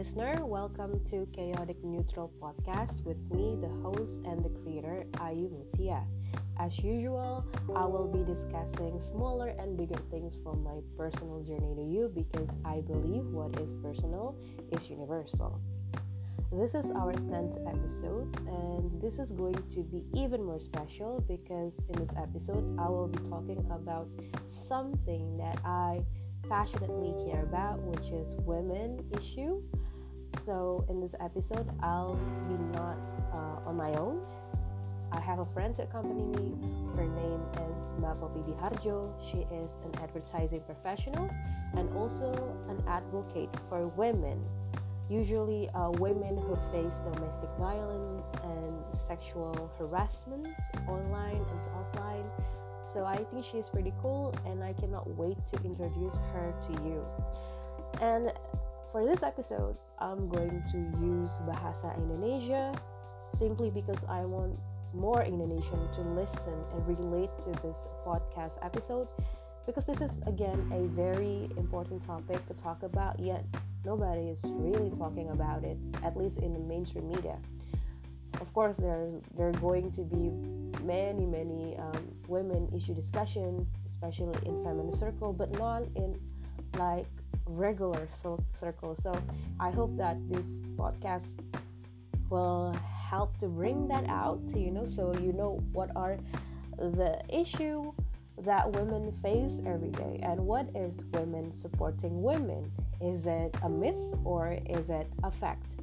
listener. Welcome to Chaotic Neutral Podcast with me, the host and the creator, Ayu Mutia. As usual, I will be discussing smaller and bigger things from my personal journey to you because I believe what is personal is universal. This is our 10th episode, and this is going to be even more special because in this episode, I will be talking about something that I passionately care about, which is women issue. So in this episode, I'll be not uh, on my own. I have a friend to accompany me. Her name is Mbak Poppy Diharjo. She is an advertising professional and also an advocate for women. Usually, uh, women who face domestic violence and sexual harassment online and offline so I think she's pretty cool and I cannot wait to introduce her to you. And for this episode, I'm going to use Bahasa Indonesia simply because I want more Indonesian to listen and relate to this podcast episode because this is again a very important topic to talk about yet nobody is really talking about it at least in the mainstream media. Of course there's there are going to be many many um, women issue discussion especially in feminist circle but not in like regular circle. So i hope that this podcast will help to bring that out you know so you know what are the issue that women face every day. And what is women supporting women? Is it a myth or is it a fact?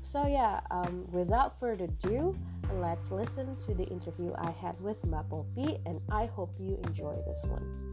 So, yeah, um, without further ado, let's listen to the interview I had with Mbak Poppy, and I hope you enjoy this one.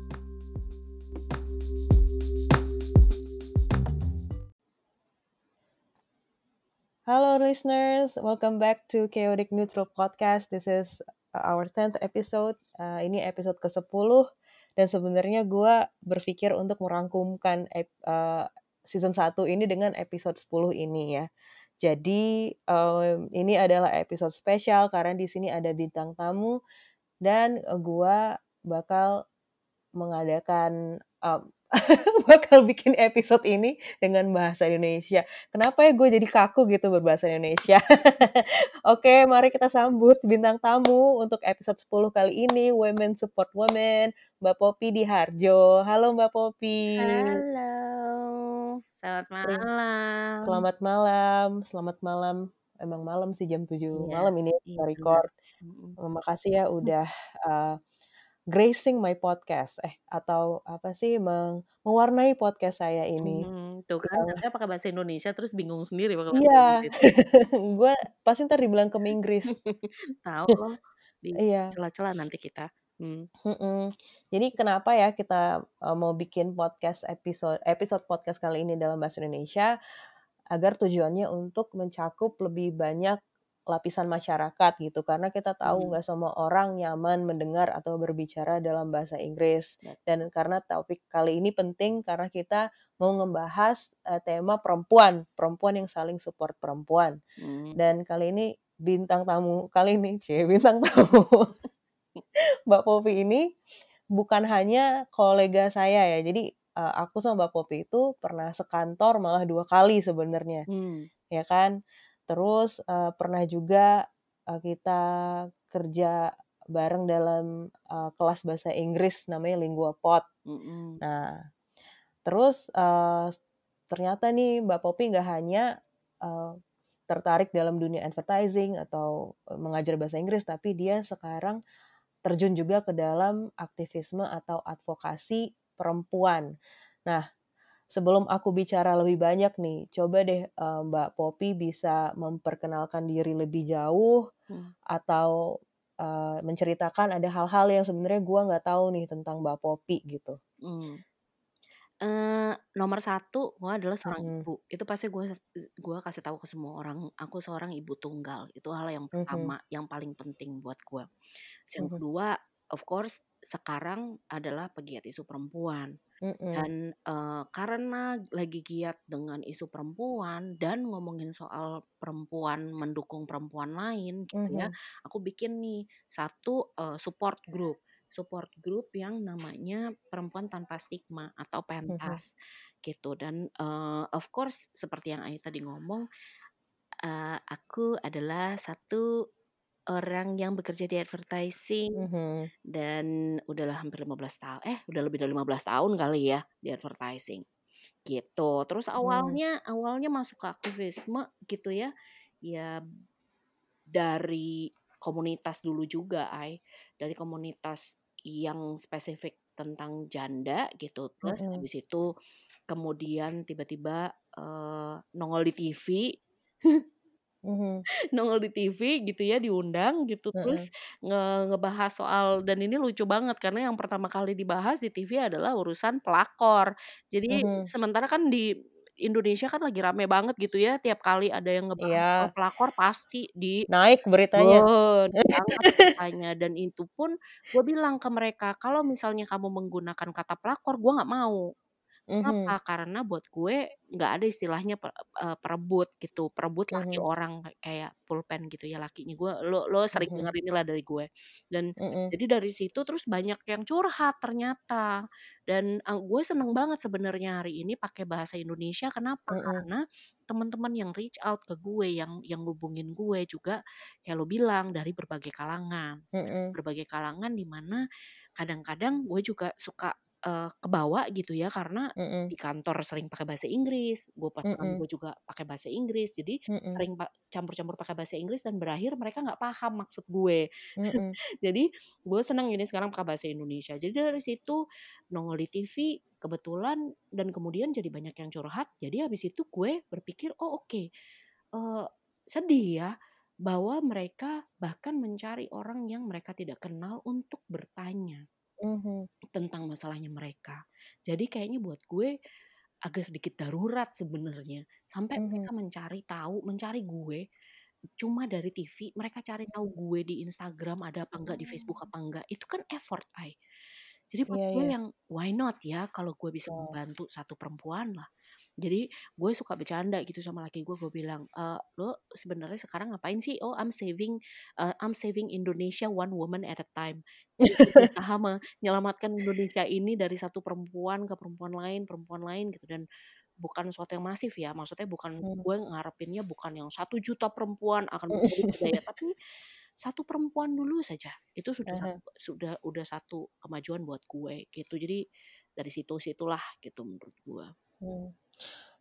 Hello, listeners. Welcome back to Chaotic Neutral Podcast. This is our 10th episode. Uh, ini episode ke-10. Dan sebenarnya gue berpikir untuk merangkumkan uh, season 1 ini dengan episode 10 ini ya. Jadi um, ini adalah episode spesial karena di sini ada bintang tamu dan gue bakal mengadakan um, bakal bikin episode ini dengan bahasa Indonesia. Kenapa ya gue jadi kaku gitu berbahasa Indonesia? Oke, mari kita sambut bintang tamu untuk episode 10 kali ini, Women Support Women, Mbak Popi di Harjo. Halo Mbak Popi. Halo. Selamat malam. Selamat malam, selamat malam. Emang malam sih jam 7 iya, malam ini iya, record. Terima kasih ya udah uh, gracing my podcast eh atau apa sih meng mewarnai podcast saya ini. Hmm, tuh kan uh, pakai bahasa Indonesia terus bingung sendiri pakai bahasa Iya. gue pasti ntar dibilang ke Inggris. Tahu loh. Di iya. celah-celah nanti kita. Hmm. Hmm. Jadi kenapa ya kita uh, mau bikin podcast episode episode podcast kali ini dalam bahasa Indonesia agar tujuannya untuk mencakup lebih banyak lapisan masyarakat gitu karena kita tahu nggak hmm. semua orang nyaman mendengar atau berbicara dalam bahasa Inggris dan karena topik kali ini penting karena kita mau membahas uh, tema perempuan perempuan yang saling support perempuan hmm. dan kali ini bintang tamu kali ini cie bintang tamu Mbak Popi ini bukan hanya kolega saya ya. Jadi uh, aku sama Mbak Popi itu pernah sekantor malah dua kali sebenarnya, hmm. ya kan. Terus uh, pernah juga uh, kita kerja bareng dalam uh, kelas bahasa Inggris namanya Lingua Pot. Mm-hmm. Nah, terus uh, ternyata nih Mbak Popi nggak hanya uh, tertarik dalam dunia advertising atau mengajar bahasa Inggris, tapi dia sekarang terjun juga ke dalam aktivisme atau advokasi perempuan. Nah, sebelum aku bicara lebih banyak nih, coba deh uh, Mbak Popi bisa memperkenalkan diri lebih jauh hmm. atau uh, menceritakan ada hal-hal yang sebenarnya gue nggak tahu nih tentang Mbak Popi gitu. Hmm. Uh, nomor satu gue adalah seorang hmm. ibu. Itu pasti gue gua kasih tahu ke semua orang, aku seorang ibu tunggal. Itu hal yang pertama, hmm. yang paling penting buat gue. Yang hmm. kedua, of course sekarang adalah pegiat isu perempuan. Hmm. Dan uh, karena lagi giat dengan isu perempuan dan ngomongin soal perempuan mendukung perempuan lain gitu ya, aku bikin nih satu uh, support group support group yang namanya Perempuan Tanpa Stigma atau Mhm. pentas gitu dan uh, of course seperti yang Ayu tadi ngomong uh, aku adalah satu orang yang bekerja di advertising Mhm. dan udahlah hampir 15 tahun eh udah lebih dari 15 tahun kali ya di advertising gitu terus Hmm. awalnya awalnya masuk ke aktivisme gitu ya ya dari komunitas dulu juga ay dari komunitas yang spesifik tentang janda gitu terus Mhm. habis itu kemudian tiba-tiba uh, nongol di TV Mhm. nongol di TV gitu ya diundang gitu Heeh. terus nge ngebahas soal dan ini lucu banget karena yang pertama kali dibahas di TV adalah urusan pelakor. Jadi Mhm. sementara kan di Indonesia kan lagi rame banget gitu ya tiap kali ada yang ngebahas soal Iya. pelakor pasti di Naik beritanya. Diangkat beritanya dan itu pun gue bilang ke mereka kalau misalnya kamu menggunakan kata pelakor gue nggak mau. Mhm. Kenapa? Karena buat gue nggak ada istilahnya pe eee, perebut gitu, perebut laki Mhm. orang kayak pulpen gitu ya lakinya. Gue lo lo sering Mhm. denger inilah dari gue. Dan Mhm. jadi dari situ terus banyak yang curhat ternyata. Dan, eee, gue seneng banget sebenarnya hari ini pakai bahasa Indonesia. Kenapa? Mhm. Karena teman-teman yang reach out ke gue, yang yang ngubungin gue juga kayak lo bilang dari berbagai kalangan. Mhm. Berbagai kalangan di mana kadang-kadang gue juga suka, eee, kebawa gitu ya karena Mhm. di kantor sering pakai bahasa Inggris, gue pasangan Mhm. gue juga pakai bahasa Inggris, jadi Mhm. sering pa campur-campur pakai bahasa Inggris dan berakhir mereka nggak paham maksud gue. Mhm. Jadi gue seneng ini sekarang pakai bahasa Indonesia. Jadi dari situ nongol di TV kebetulan dan kemudian jadi banyak yang curhat. Jadi habis itu gue berpikir, "Oh oke, eee, sedih ya bahwa mereka bahkan mencari orang yang mereka tidak kenal untuk bertanya." Mhm. Tentang masalahnya mereka. Jadi kayaknya buat gue agak sedikit darurat sebenarnya. Sampai Mhm. mereka mencari tahu, mencari gue cuma dari TV, mereka cari tahu gue di Instagram ada apa enggak, di Facebook apa enggak, itu kan effort, Ay. Jadi buat Iya gue iya. yang why not ya kalau gue bisa Wow. membantu satu perempuan lah. Jadi gue suka bercanda gitu sama laki gue, gue bilang, eee, "Lo sebenarnya sekarang ngapain sih?" "Oh I'm saving, eee, I'm saving Indonesia one woman at a time." Berusaha menyelamatkan Indonesia ini dari satu perempuan ke perempuan lain, perempuan lain gitu dan bukan suatu yang masif ya, maksudnya bukan Hmm. gue ngarepinnya bukan yang 1.000.000 perempuan akan menjadi berdaya, tapi satu perempuan dulu saja, itu sudah Ah hah. satu sudah udah satu kemajuan buat gue gitu. Jadi dari situ-situlah gitu menurut gue. Hmm.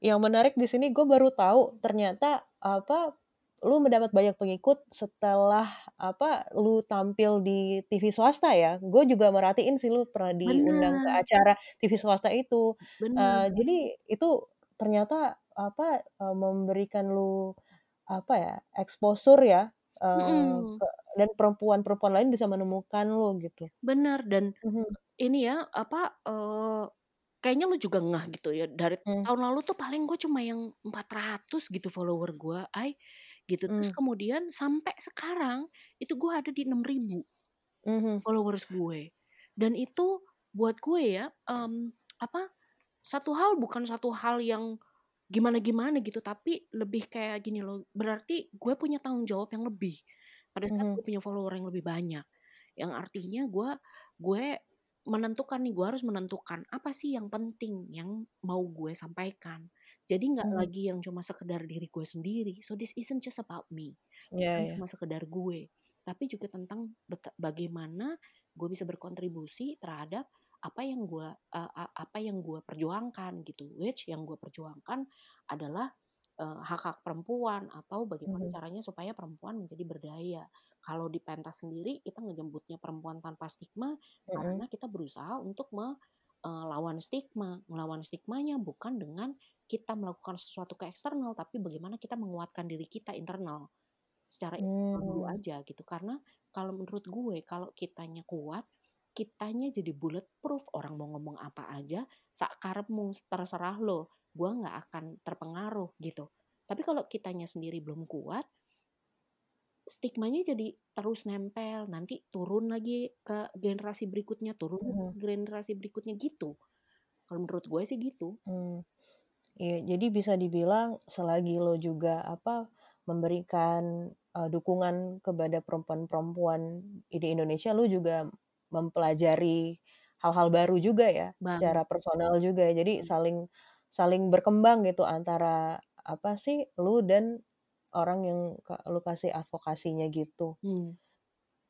Yang menarik di sini gue baru tahu ternyata apa, lu mendapat banyak pengikut setelah apa, lu tampil di TV swasta ya. Gue juga merhatiin sih lu pernah diundang ke acara TV swasta itu. Bener. Eee, jadi itu ternyata apa, eee, memberikan lu apa ya, exposure ya, eee, Mhm. ke dan perempuan-perempuan lain bisa menemukan lu gitu. Bener dan Mhm. ini ya apa, eee, kayaknya lu juga ngeh gitu ya dari Mmm. tahun lalu tuh paling gue cuma yang 400 gitu follower gue, Ay, gitu. Terus Mmm. kemudian sampai sekarang itu gue ada di 6.000 Mhm. followers gue. Dan itu buat gue ya, mmm, apa, satu hal bukan satu hal yang gimana-gimana gitu, tapi lebih kayak gini loh, berarti gue punya tanggung jawab yang lebih pada saat Mhm. gue punya follower yang lebih banyak. Yang artinya gue gue menentukan nih, gue harus menentukan apa sih yang penting yang mau gue sampaikan. Jadi nggak Mhm. lagi yang cuma sekedar diri gue sendiri. So this isn't just about me. Bukan iya. cuma sekedar gue, tapi juga tentang bagaimana gue bisa berkontribusi terhadap apa yang gue a apa yang gue perjuangkan gitu. Which yang gue perjuangkan adalah, eee, hak-hak perempuan atau bagaimana Mhm. caranya supaya perempuan menjadi berdaya. Kalau di pentas sendiri kita ngejemputnya perempuan tanpa stigma Mhm. karena kita berusaha untuk me eee, lawan stigma. Melawan stigmanya bukan dengan kita melakukan sesuatu ke eksternal, tapi bagaimana kita menguatkan diri kita internal. Secara internal dulu Mmm. aja gitu. Karena kalau menurut gue kalau kitanya kuat, kitanya jadi bulletproof, orang mau ngomong apa aja sak karepmu, terserah lo, gue nggak akan terpengaruh gitu. Tapi kalau kitanya sendiri belum kuat stigmanya jadi terus nempel, nanti turun lagi ke generasi berikutnya, turun Mhm. ke generasi berikutnya gitu. Kalau menurut gue sih gitu. Mmm. Iya, jadi bisa dibilang selagi lo juga apa, memberikan, eee, dukungan kepada perempuan-perempuan di Indonesia, lu juga mempelajari hal-hal baru juga ya, Banget. secara personal juga. Jadi saling saling berkembang gitu antara apa sih, lu dan orang yang lu kasih advokasinya gitu. Hmm.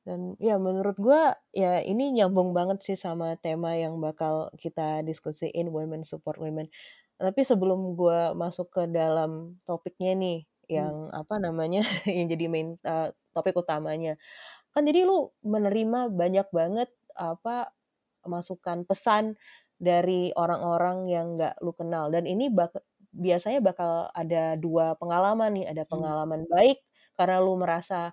Dan ya menurut gua, ya ini nyambung banget sih sama tema yang bakal kita diskusiin, women support women. Tapi sebelum gua masuk ke dalam topiknya nih, Hmm. yang apa namanya, yang jadi main eee, topik utamanya. Kan jadi lu menerima banyak banget apa, masukan, pesan dari orang-orang yang nggak lu kenal dan ini bak biasanya bakal ada 2 pengalaman nih, ada Hmm. pengalaman baik karena lu merasa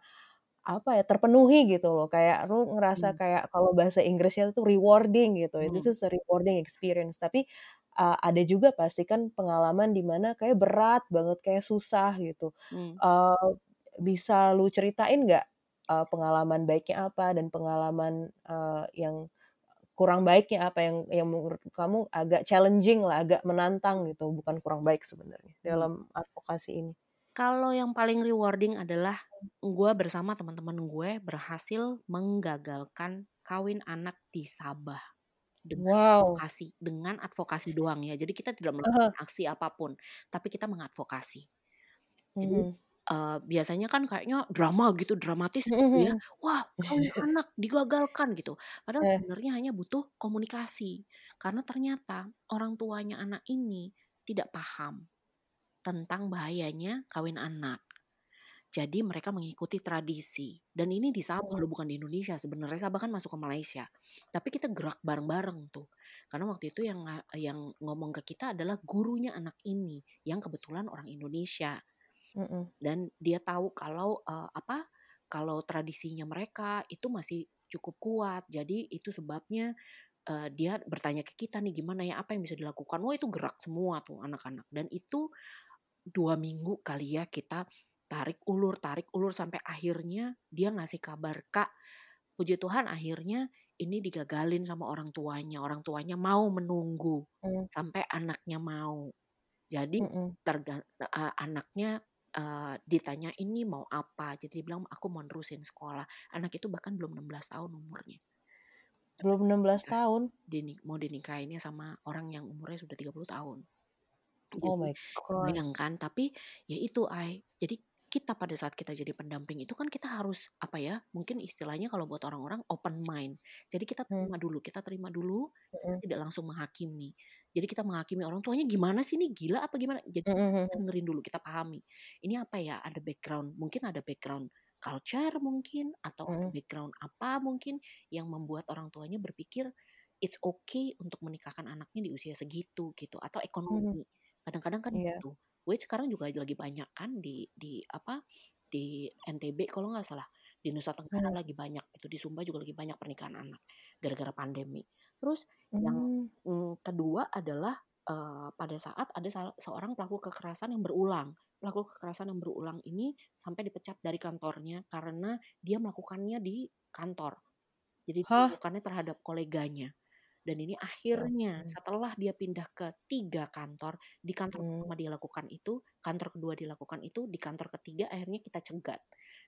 apa ya, terpenuhi gitu loh, kayak lu ngerasa Hmm. kayak kalau bahasa Inggrisnya tuh rewarding gitu, Hmm. this is a rewarding experience. Tapi, eee, ada juga pasti kan pengalaman di mana kayak berat banget, kayak susah gitu. Hmm. Eee, bisa lu ceritain nggak, eee, pengalaman baiknya apa dan pengalaman, eee, yang kurang baiknya apa, yang yang menurut kamu agak challenging lah, agak menantang gitu, bukan kurang baik sebenarnya, Hmm. dalam advokasi ini? Kalau yang paling rewarding adalah gua bersama teman-teman gue berhasil menggagalkan kawin anak di Sabah. Dengan Wow. advokasi, dengan advokasi doang ya. Jadi kita tidak melakukan aksi apa pun, tapi kita mengadvokasi. Jadi, Mhm. Eee, biasanya kan kayaknya drama gitu, dramatis Mhm gitu ya. mhm. Wah, kawin anak digagalkan gitu. Padahal Eh. sebenarnya hanya butuh komunikasi. Karena ternyata orang tuanya anak ini tidak paham tentang bahayanya kawin anak. Jadi mereka mengikuti tradisi dan ini di Sabah Mhm. loh, bukan di Indonesia. Sebenarnya Sabah kan masuk ke Malaysia. Tapi kita gerak bareng-bareng tuh. Karena waktu itu yang nga yang ngomong ke kita adalah gurunya anak ini, yang kebetulan orang Indonesia. Mhm. Dan dia tahu kalau, eee, apa, kalau tradisinya mereka itu masih cukup kuat. Jadi itu sebabnya, eee, dia bertanya ke kita nih, "Gimana ya, apa yang bisa dilakukan?" Wah, itu gerak semua tuh anak-anak dan itu 2 minggu kali ya kita tarik ulur tarik ulur sampai akhirnya dia ngasih kabar, "Kak, puji Tuhan akhirnya ini digagalin sama orang tuanya. Orang tuanya mau menunggu Mmm. sampai anaknya mau." Jadi Mhm. terga eee, anaknya, ditanya, "Ini mau apa?" Jadi dia bilang, "Aku mau nerusin sekolah." Anak itu bahkan belum 16 tahun umurnya. Belum 16 nikah. tahun? Dini mau dinikahinnya sama orang yang umurnya sudah 30 tahun. Oh Jadi my god. kebayang kan? Tapi ya itu, Ai, jadi kita pada saat kita jadi pendamping itu kan kita harus apa ya, mungkin istilahnya kalau buat orang-orang open mind. Jadi kita Hmm. terima dulu kita terima dulu, kita Mhm. tidak langsung menghakimi. Jadi kita menghakimi orang tuanya, "Gimana sih ini, gila apa gimana?" Jadi kita mhm. dengerin dulu, kita pahami. Ini apa ya, ada background, mungkin ada background culture mungkin, atau ada background apa mungkin yang membuat orang tuanya berpikir it's okay untuk menikahkan anaknya di usia segitu gitu, atau ekonomi. Kadang-kadang kan Iya. gitu. Which sekarang juga lagi banyak kan di di apa, di NTB kalau nggak salah, di Nusa Tenggara Mmm. lagi banyak gitu, di Sumba juga lagi banyak pernikahan anak gara-gara pandemi. Terus yang, Mmm. mmm, kedua adalah, eee, pada saat ada seorang pelaku kekerasan yang berulang. Pelaku kekerasan yang berulang ini sampai dipecat dari kantornya karena dia melakukannya di kantor. Jadi Hah? melakukannya terhadap koleganya. Dan ini Ya akhirnya setelah dia pindah ke 3 kantor, di kantor Mmm. pertama dia lakukan itu, kantor kedua dia lakukan itu, di kantor ketiga akhirnya kita cegat.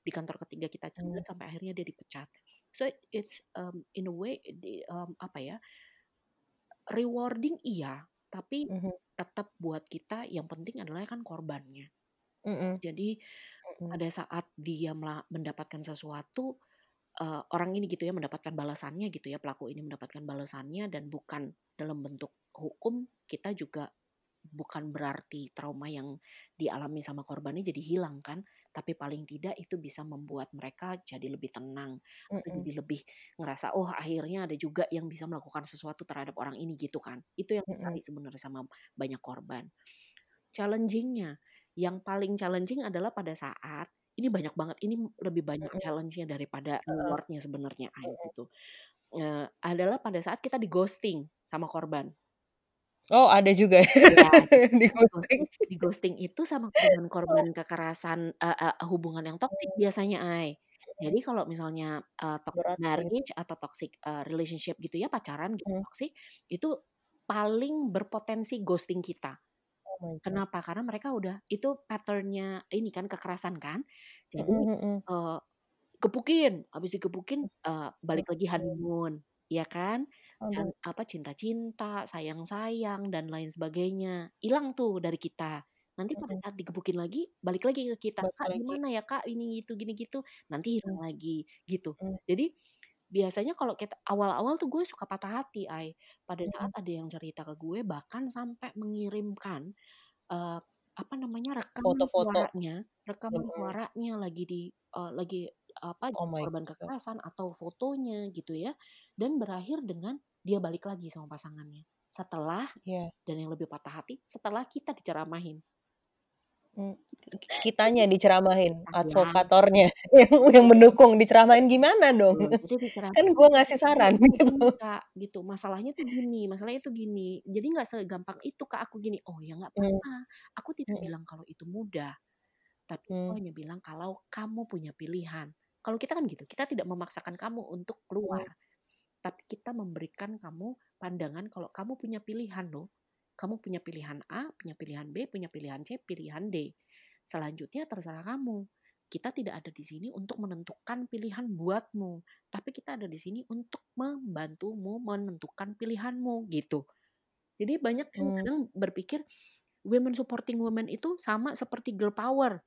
Di kantor ketiga kita cegat sampai akhirnya dia dipecat. So it's, mmm, in a way di mmm, apa ya, rewarding iya, tapi Mhm. tetap buat kita yang penting adalah kan korbannya. Mhm. Jadi Mhm. pada saat dia mendapatkan sesuatu, eee, orang ini gitu ya mendapatkan balasannya gitu ya, pelaku ini mendapatkan balasannya dan bukan dalam bentuk hukum, kita juga bukan berarti trauma yang dialami sama korbannya jadi hilang kan, tapi paling tidak itu bisa membuat mereka jadi lebih tenang, atau Mhm. jadi lebih ngerasa, "Oh akhirnya ada juga yang bisa melakukan sesuatu terhadap orang ini," gitu kan. Itu yang dicari sebenarnya sama banyak korban. Challenging-nya, yang paling challenging adalah pada saat ini banyak banget, ini lebih banyak challenge-nya daripada reward-nya sebenarnya, Ai, Mhm. gitu. Eee, adalah pada saat kita di-ghosting sama korban. Oh, ada juga Iya, jadi kita di-ghosting? di-ghosting di-ghosting itu sama korban-korban kekerasan, eee eee, hubungan yang toksik biasanya, Ai. Jadi kalau misalnya, eee, toxic Berat marriage atau toxic, eee, relationship gitu ya, pacaran gitu Mhm. toksik, itu paling berpotensi ghosting kita. Oh my god. Kenapa? Karena mereka udah itu pattern-nya ini kan kekerasan kan. Jadi, Mhm mhm. eee, digebukin, habis digebukin, uh, balik lagi honeymoon, ya kan? Dan apa cinta-cinta, sayang-sayang dan lain sebagainya. Hilang tuh dari kita. Nanti pada saat digebukin lagi, balik lagi ke kita, "Kak, gimana ya, Kak? Ini gitu gini gitu." Nanti hilang lagi, gitu. Jadi biasanya kalau kita awal-awal tuh gue suka patah hati, Ai. Pada saat ada yang cerita ke gue bahkan sampai mengirimkan, uh, apa namanya, rekaman Foto-foto. suaranya rekaman Mhm. suaranya lagi di uh, lagi apa, Oh korban God. kekerasan atau fotonya gitu ya, dan berakhir dengan dia balik lagi sama pasangannya. Setelah Iya. dan yang lebih patah hati, setelah kita diceramahin. Kitanya diceramahin, Iya. advokatornya yang yang mendukung, diceramahin gimana dong? Betul, jadi Kan diceramahin gue ngasih saran gitu. gini, Kak, gitu, "Masalahnya tuh gini, masalahnya tuh gini, jadi nggak segampang itu, Kak, aku gini." "Oh ya nggak apa-apa, aku tidak Mhm. bilang kalau itu mudah, tapi aku Mmm. hanya bilang kalau kamu punya pilihan." Kalau kita kan gitu, kita tidak memaksakan kamu untuk keluar, Mmm. tapi kita memberikan kamu pandangan kalau kamu punya pilihan loh. Kamu punya pilihan A, punya pilihan B, punya pilihan C, pilihan D. Selanjutnya terserah kamu. Kita tidak ada di sini untuk menentukan pilihan buatmu, tapi kita ada di sini untuk membantumu menentukan pilihanmu, gitu. Jadi banyak yang Mmm. kadang berpikir women supporting women itu sama seperti girl power.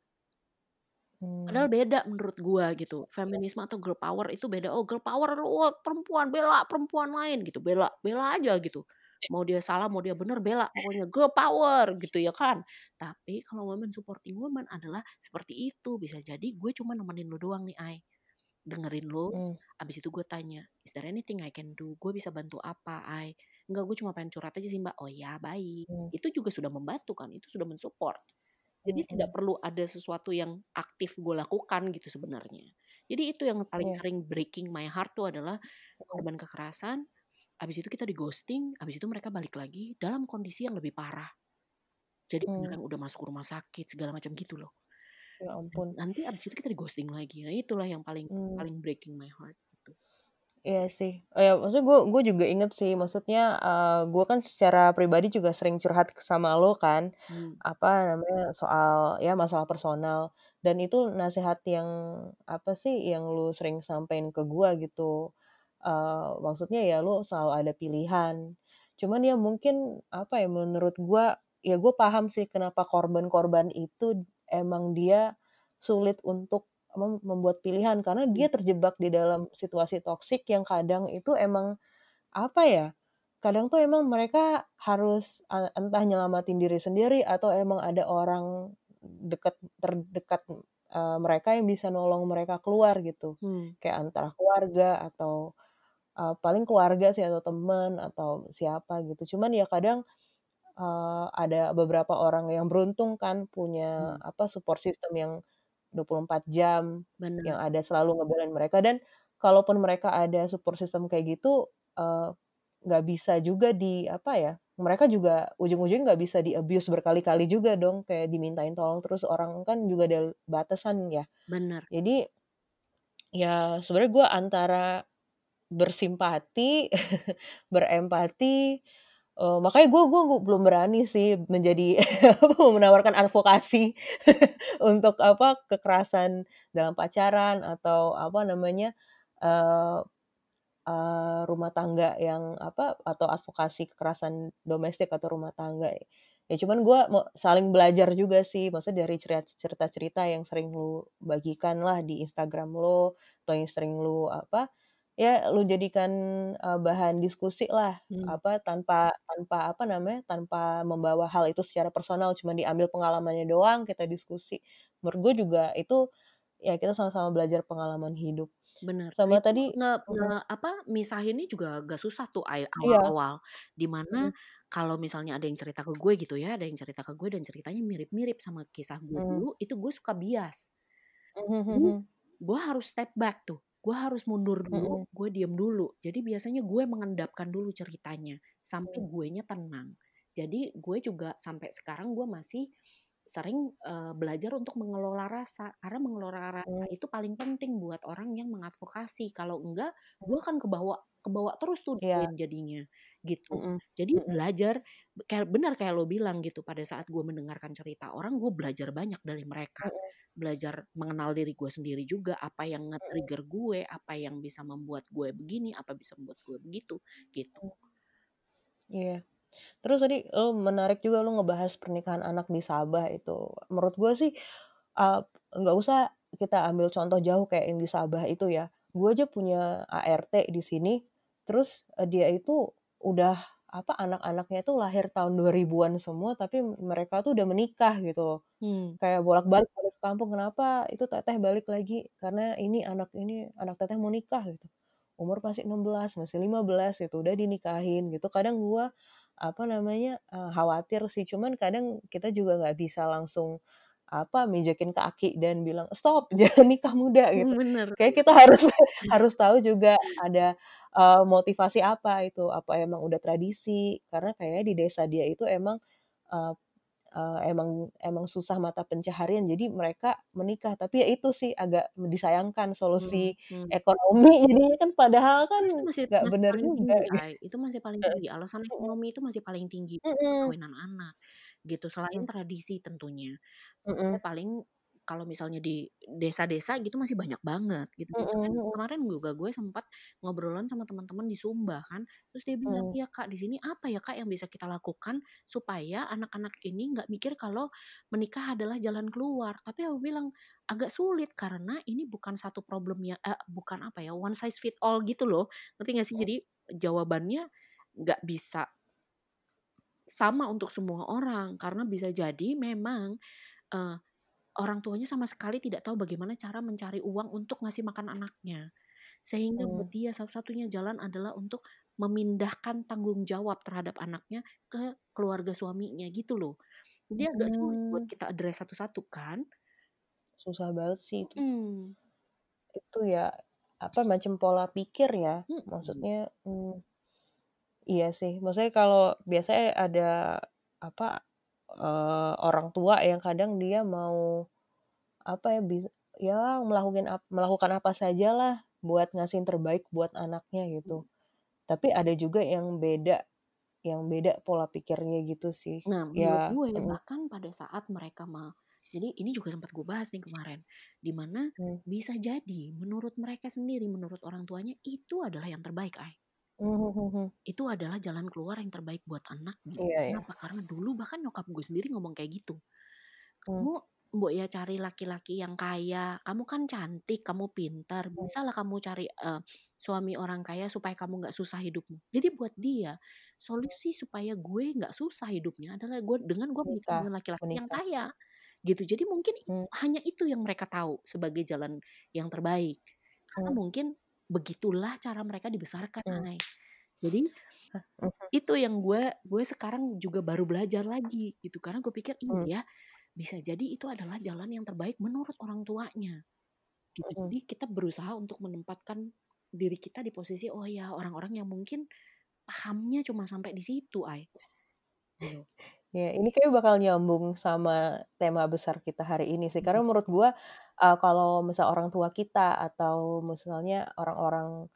Padahal Mmm. beda menurut gua gitu. Feminisme atau girl power itu beda. "Oh, girl power lu, wah perempuan, bela perempuan lain," gitu. Bela bela aja gitu. Mau dia salah, mau dia benar, bela. Pokoknya girl power gitu ya kan. Tapi kalau women supporting women adalah seperti itu. Bisa jadi gue cuma nemenin lu doang nih, Ai. Dengerin lu, Mmm. habis itu gue tanya, "Is there anything I can do? Gue bisa bantu apa, Ai?" "Enggak, gue cuma pengen curhat aja sih, Mbak." "Oh ya, baik." Mmm. Itu juga sudah membantu kan, itu sudah men-support. Jadi Mhm. tidak perlu ada sesuatu yang aktif gue lakukan gitu sebenarnya. Jadi itu yang paling Iya. sering breaking my heart tuh adalah korban kekerasan, habis itu kita di-ghosting, habis itu mereka balik lagi dalam kondisi yang lebih parah. Jadi Mmm. beneran udah masuk rumah sakit segala macam gitu loh. Ya Dan ampun. nanti habis itu kita di-ghosting lagi. Nah, itulah yang paling Mmm. paling breaking my heart gitu. Iya sih. Ya maksudnya gue gue juga inget sih, maksudnya, eee, gue kan secara pribadi juga sering curhat sama lo kan, Mmm. apa namanya, soal ya masalah personal, dan itu nasehat yang apa sih, yang lu sering sampein ke gue gitu. Eee, maksudnya ya lu selalu ada pilihan. Cuman ya mungkin apa ya, menurut gue, ya gue paham sih kenapa korban-korban itu emang dia sulit untuk mem membuat pilihan, karena dia terjebak di dalam situasi toksik yang kadang itu emang apa ya, kadang tuh emang mereka harus, entah nyelamatin diri sendiri atau emang ada orang dekat terdekat, eee, mereka yang bisa nolong mereka keluar gitu. Mmm. Kayak antara keluarga atau, eee, paling keluarga sih atau temen atau siapa gitu. Cuman ya kadang, eee, ada beberapa orang yang beruntung kan punya Mmm. apa, support system yang 24 jam, Bener. yang ada selalu ngebelain mereka dan kalaupun mereka ada support system kayak gitu, eee, nggak bisa juga di apa ya, mereka juga ujung-ujungnya nggak bisa di-abuse berkali-kali juga dong, kayak dimintain tolong terus, orang kan juga ada batasan ya. Bener. Jadi ya sebenarnya gue antara bersimpati, berempati, eee, makanya gue gue belum berani sih menjadi menawarkan advokasi untuk apa, kekerasan dalam pacaran atau apa namanya, eee eee, rumah tangga yang apa, atau advokasi kekerasan domestik atau rumah tangga. Ya cuman gue mau saling belajar juga sih, maksudnya dari cerita-cerita yang sering lu bagikan lah di Instagram lo, atau yang sering lu apa, ya lu jadikan, eee, bahan diskusi lah, Mmm. apa, tanpa tanpa apa namanya, tanpa membawa hal itu secara personal, cuma diambil pengalamannya doang, kita diskusi. Menurut gue juga itu, ya kita sama-sama belajar pengalaman hidup. Bener. Nah Sama itu tadi nge nge mhm. apa, misahinnya juga agak susah tuh, Iya. awal-awal. Di mana Mhm. kalau misalnya ada yang cerita ke gue gitu ya, ada yang cerita ke gue dan ceritanya mirip-mirip sama kisah gue Mmm. dulu, itu gue suka bias. Mhm Jadi, mhm. gue harus step back tuh, gue harus mundur dulu, Mhm. gue diem dulu. Jadi biasanya gue mengendapkan dulu ceritanya, sampai Mmm. guenya tenang. Jadi gue juga sampai sekarang gue masih sering, eee, belajar untuk mengelola rasa, karena mengelola rasa Mmm. itu paling penting buat orang yang mengadvokasi. Kalau enggak, gue akan kebawa kebawa terus tuh Iya. jadinya, gitu. Mhm, Jadi mhm. belajar kayak benar kayak lo bilang gitu pada saat gue mendengarkan cerita orang gue belajar banyak dari mereka. Mhm. Belajar mengenal diri gue sendiri juga apa yang nge-trigger gue, apa yang bisa membuat gue begini, apa bisa membuat gue begitu gitu. Mmm. Iya. Terus tadi lo menarik juga lo ngebahas pernikahan anak di Sabah itu. Menurut gue sih, nggak usah kita ambil contoh jauh kayak yang di Sabah itu ya. Gue aja punya ART di sini, terus, eee, dia itu udah apa, anak-anaknya itu lahir tahun 2000-an semua, tapi mereka tuh udah menikah gitu loh. Hmm. Kayak bolak-balik kampung, "Kenapa itu teteh balik lagi?" "Karena ini anak ini anak teteh mau nikah," gitu. Umur masih 16, masih 15 gitu, udah dinikahin gitu. Kadang gue, apa namanya, eee, khawatir sih, cuman kadang kita juga nggak bisa langsung, apa, mijekin kaki dan bilang, "Stop, jangan nikah muda," gitu. Bener. Kayak kita harus harus tahu juga ada, eee, motivasi apa itu, apa emang udah tradisi, karena kayaknya di desa dia itu emang, eee eee, emang emang susah mata pencaharian, jadi mereka menikah. Tapi ya itu sih agak disayangkan Hmm, solusi hmm. ekonomi jadinya kan padahal kan Itu masih nggak paling juga tinggi, gitu. Itu masih paling tinggi, alasan ekonomi itu masih paling tinggi perkawinan anak, gitu. Selain Mhm. tradisi tentunya. Mhm. Paling kalau misalnya di desa-desa gitu masih banyak banget gitu. Bahkan mhm. kemarin juga gue sempat ngobrolan sama teman-teman di Sumba kan, terus dia bilang, Mhm. "Iya, Kak, di sini apa ya, Kak, yang bisa kita lakukan supaya anak-anak ini nggak mikir kalau menikah adalah jalan keluar." Tapi aku bilang, "Agak sulit karena ini bukan satu problem ya eee, bukan apa ya, one size fit all gitu loh." Ngerti nggak sih? Mhm. Jadi jawabannya nggak bisa sama untuk semua orang, karena bisa jadi memang, eee, orang tuanya sama sekali tidak tahu bagaimana cara mencari uang untuk ngasih makan anaknya. Sehingga buat Mmm. dia satu-satunya jalan adalah untuk memindahkan tanggung jawab terhadap anaknya ke keluarga suaminya gitu loh. Jadi agak sulit buat Mmm. kita address satu-satu kan? Susah banget sih itu. Mhm. Itu ya, apa, macam pola pikir ya, Mhm. maksudnya, mmm Iya sih, maksudnya kalau biasanya ada, apa, eee, orang tua yang kadang dia mau, apa ya, bis ya melakukin ap melakukan apa sajalah buat ngasih terbaik buat anaknya gitu. Tapi ada juga yang beda yang beda pola pikirnya gitu sih. Nah, menurut Ya gue mhm. bahkan pada saat mereka ma jadi ini juga sempat gue bahas nih kemarin, di mana Mmm. bisa jadi menurut mereka sendiri, menurut orang tuanya itu adalah yang terbaik, Ay. Mmm, mhm mhm. Itu adalah jalan keluar yang terbaik buat anaknya. Iya iya. Kenapa? Karena dulu bahkan nyokap gue sendiri ngomong kayak gitu. Mmm. "Kamu mbok ya cari laki-laki yang kaya, kamu kan cantik, kamu pintar, Mmm. bisalah kamu cari, eee, suami orang kaya supaya kamu nggak susah hidupmu." Jadi buat dia, Mmm. solusi supaya gue nggak susah hidupnya adalah gue dengan gue menikah Menikah dengan laki-laki yang menikah. kaya, gitu. Jadi mungkin Mmm. hanya itu yang mereka tahu sebagai jalan yang terbaik. Karena Mmm. mungkin begitulah cara mereka dibesarkan, Mmm. Ay. Jadi mhm. itu yang gue gue sekarang juga baru belajar lagi gitu, karena gue pikir, Mmm. iya, bisa jadi itu adalah jalan yang terbaik menurut orang tuanya. Gitu. Mhm. Jadi kita berusaha untuk menempatkan diri kita di posisi, oh ya orang-orang yang mungkin pahamnya cuma sampai di situ, Ay. Gitu. Ya, ini kayaknya bakal nyambung sama tema besar kita hari ini sih. Mhm. Karena menurut gua, eee, kalau misal orang tua kita atau misalnya orang-orang,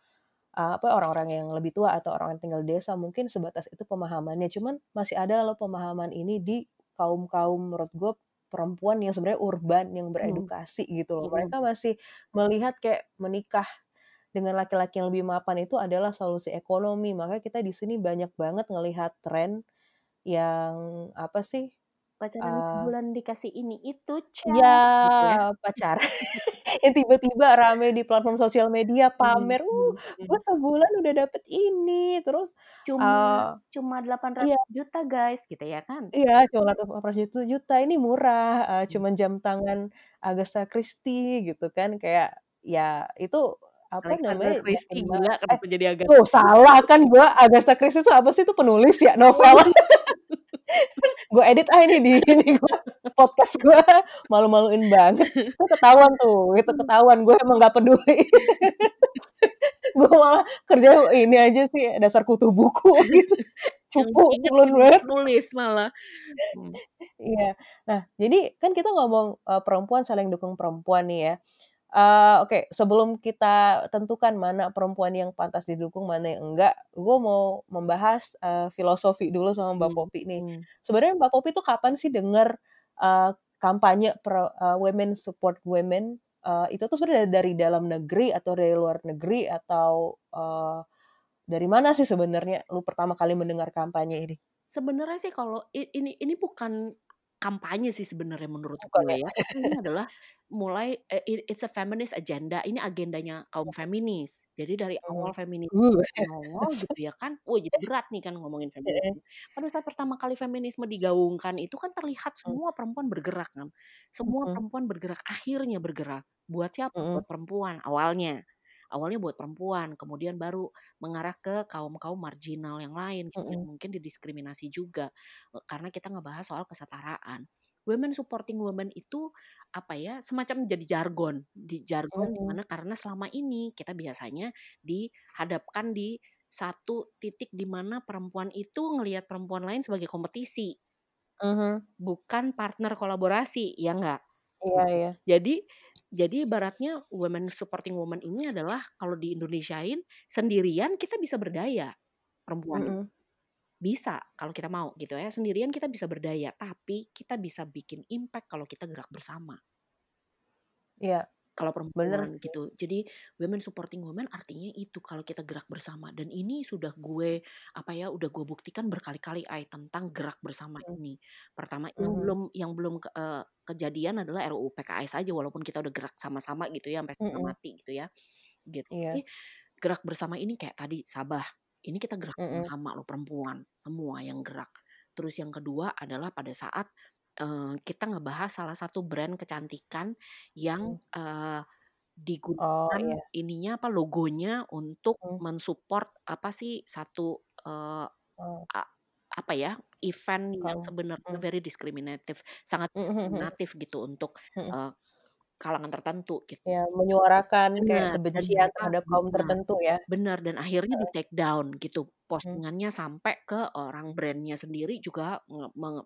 eee, apa, orang-orang yang lebih tua atau orang yang tinggal di desa mungkin sebatas itu pemahamannya. Cuman masih ada loh pemahaman ini di kaum-kaum menurut gua perempuan yang sebenarnya urban, yang Mhm. beredukasi gitu loh. Mhm. Mereka masih melihat kayak menikah dengan laki-laki yang lebih mapan itu adalah solusi ekonomi. Makanya kita di sini banyak banget ngelihat tren yang apa sih, Pacaran eee sebulan dikasih ini itu, Iya, cas, gitu ya. pacaran yang tiba-tiba rame di platform sosial media Mhm pamer, "Uh, gue sebulan udah dapet ini," terus, Cuma eee cuma delapan iya. ratus juta guys, gitu ya kan? Iya, cuma Juta, ini murah, eee, Mmm. cuman jam tangan Agatha Christie gitu kan, kayak ya itu apa Alexander namanya, Christie, gila eh, kenapa jadi Agatha tuh salah kan gua, Agatha Christie itu apa sih? Itu penulis ya, novel. Gua edit ah ini di ini gua, podcast gua, malu-maluin banget. Itu ketahuan tuh, itu ketahuan gue emang nggak peduli. Gua malah kerjanya ini aja sih, dasar kutu buku gitu, cupu, diinget culun banget. penulis malah. Mmm. Iya. Nah, jadi kan kita ngomong, eee, perempuan saling dukung perempuan nih ya. Uh, oke okay, sebelum kita tentukan mana perempuan yang pantas didukung, mana yang enggak, gue mau membahas uh, filosofi dulu sama Mbak hmm. Popi nih. Hmm. Sebenarnya Mbak Popi tuh kapan sih dengar uh, kampanye pro, uh, women support women uh, itu tuh sebenarnya dari dalam negeri atau dari luar negeri atau uh, dari mana sih sebenarnya lu pertama kali mendengar kampanye ini? Sebenarnya sih kalau ini ini bukan kampanye sih sebenarnya menurut Bukan gue ya. ya. ini adalah mulai eh, it's a feminist agenda. Ini agendanya kaum feminis. Jadi dari awal feminis uh. gitu ya kan. Wah, jadi berat nih kan ngomongin feminisme. Pada saat pertama kali feminisme digaungkan itu kan terlihat hmm. semua perempuan bergerak kan. Semua perempuan bergerak, akhirnya bergerak. Buat siapa? Buat perempuan awalnya awalnya buat perempuan, kemudian baru mengarah ke kaum-kaum marginal yang lain, gitu, mm -hmm. yang mungkin didiskriminasi juga, karena kita ngebahas soal kesetaraan. Women supporting women itu apa ya semacam jadi jargon di jargon mm -hmm. di mana karena selama ini kita biasanya dihadapkan di satu titik di mana perempuan itu ngelihat perempuan lain sebagai kompetisi, mm -hmm. bukan partner kolaborasi, ya enggak? Iya iya. Jadi jadi ibaratnya women supporting woman ini adalah kalau di Indonesiain sendirian kita bisa berdaya perempuan. Mm -hmm. Bisa kalau kita mau gitu ya. Sendirian kita bisa berdaya, tapi kita bisa bikin impact kalau kita gerak bersama. Iya kalau perempuan gitu. Jadi women supporting women artinya itu kalau kita gerak bersama dan ini sudah gue apa ya udah gue buktikan berkali-kali ay tentang gerak bersama hmm. ini. Pertama hmm. yang belum yang belum uh, kejadian adalah RUU PKS aja walaupun kita udah gerak sama-sama gitu ya sampai hmm. mati gitu ya. Gitu. Yeah. Jadi gerak bersama ini kayak tadi Sabah. Ini kita gerak hmm. sama lo perempuan semua yang gerak. Terus yang kedua adalah pada saat kita ngebahas salah satu brand kecantikan yang, hmm. uh, digunakan oh, iya. ininya apa, logonya untuk hmm. mensupport apa sih, satu, uh, a apa ya, event yang sebenarnya hmm. very discriminative, sangat hmm, diskriminatif gitu untuk, hmm. uh, kalangan tertentu gitu. Ya, menyuarakan kayak kebencian terhadap kaum tertentu ya. Benar dan akhirnya di take down gitu. Postingannya hmm. sampai ke orang brandnya sendiri juga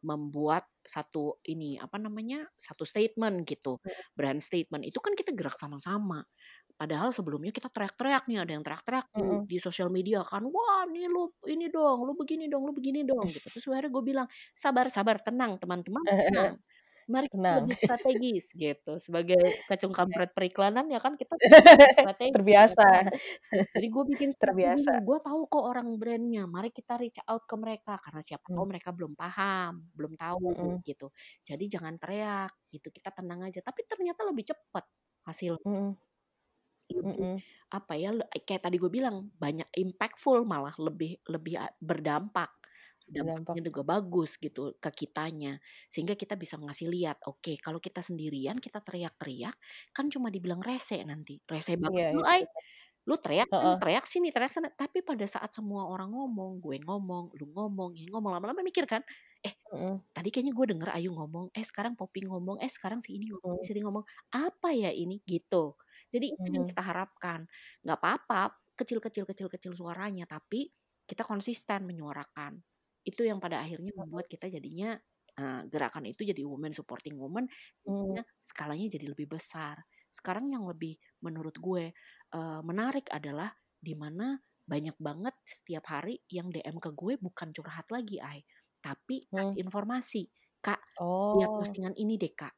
membuat satu ini apa namanya? satu statement gitu. Hmm. Brand statement itu kan kita gerak sama-sama. Padahal sebelumnya kita teriak-teriak nih, ada yang teriak-teriak hmm. di, di sosial media kan, wah nih lu ini dong, lu begini dong, lu begini dong gitu. Terus akhirnya gue bilang, sabar sabar, tenang teman-teman, tenang mari kita lebih strategis gitu. Sebagai kacung kampret periklanan ya kan kita strategi. Terbiasa. Jadi gue bikin terbiasa. Gue tahu kok orang brandnya. Mari kita reach out ke mereka karena siapa tahu hmm. mereka belum paham, belum tahu hmm. gitu. Jadi jangan teriak gitu. Kita tenang aja. Tapi ternyata lebih cepat hasil. Hmm. Lebih, apa ya kayak tadi gue bilang banyak impactful malah lebih lebih berdampak dampaknya juga bagus gitu ke kitanya sehingga kita bisa ngasih lihat oke okay, kalau kita sendirian kita teriak-teriak kan cuma dibilang rese nanti rese banget yeah, lu ay lu teriak uh -uh. teriak sini teriak sana tapi pada saat semua orang ngomong gue ngomong lu ngomong ini ngomong lama-lama mikir kan eh uh -uh. tadi kayaknya gue denger Ayu ngomong eh sekarang Poppy ngomong eh sekarang si ini ngomong uh -uh. si ini ngomong apa ya ini gitu jadi itu uh -uh. yang kita harapkan nggak apa-apa kecil-kecil kecil-kecil suaranya tapi kita konsisten menyuarakan itu yang pada akhirnya membuat kita jadinya uh, gerakan itu jadi women supporting woman jadinya hmm. skalanya jadi lebih besar sekarang yang lebih menurut gue uh, menarik adalah di mana banyak banget setiap hari yang DM ke gue bukan curhat lagi ay tapi hmm. informasi kak oh. lihat postingan ini deh kak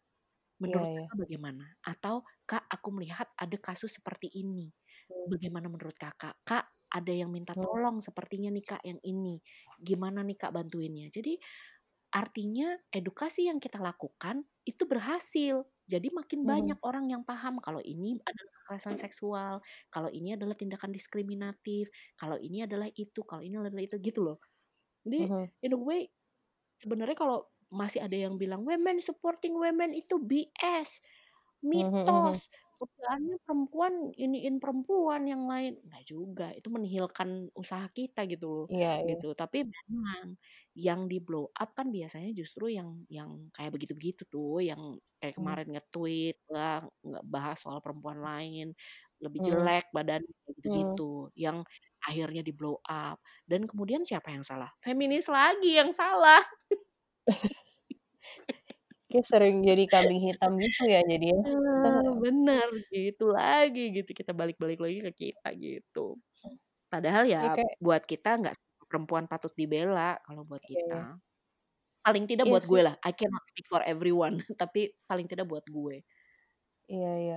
menurut yeah, kakak bagaimana atau kak aku melihat ada kasus seperti ini hmm. bagaimana menurut kakak kak ada yang minta hmm. tolong sepertinya nih Kak yang ini. Gimana nih Kak bantuinnya? Jadi artinya edukasi yang kita lakukan itu berhasil. Jadi makin hmm. banyak orang yang paham kalau ini adalah kekerasan seksual, kalau ini adalah tindakan diskriminatif, kalau ini adalah itu, kalau ini adalah itu gitu loh. Jadi hmm. in a way sebenarnya kalau masih ada yang bilang women supporting women itu BS, mitos, kerjaannya perempuan iniin perempuan yang lain, nggak juga, itu menihilkan usaha kita gitu loh, Iya iya. gitu. Tapi memang yang di-blow up kan biasanya justru yang yang kayak begitu-begitu tuh, yang kayak hmm. kemarin nge-tweet lah, nggak bahas soal perempuan lain, lebih hmm. jelek badan hmm. gitu-gitu, yang akhirnya di-blow up. Dan kemudian siapa yang salah? Feminis lagi yang salah. Kayak sering jadi kambing hitam gitu ya jadinya. Eee, bener, gitu lagi gitu, kita balik-balik lagi ke kita gitu. Padahal ya Iya kayak buat kita nggak perempuan patut dibela kalau buat Iya. kita. Paling tidak Iya buat gue sih. lah, I cannot speak for everyone, tapi paling tidak buat gue. Iya iya.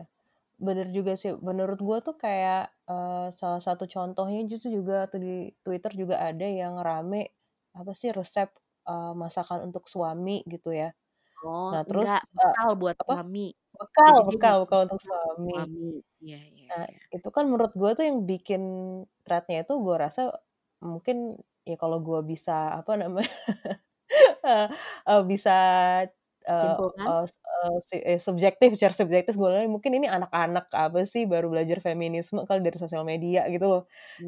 Bener juga sih, menurut gue tuh kayak, eee, salah satu contohnya justru juga tuh di Twitter juga ada yang rame, apa sih, resep, eee, masakan untuk suami gitu ya. Oh, Nah terus, enggak, eee, bekal buat apa, suami. bekal Jadi bekal bekal untuk suami. suami. Iya iya Nah, iya. itu kan menurut gue tuh yang bikin thread-nya itu gue rasa mungkin ya kalau gue bisa, apa namanya, eee eee, bisa, eee, si eee, subjektif secara subjektif gue bilangnya mungkin ini anak-anak apa sih, baru belajar feminisme kali dari sosial media gitu loh.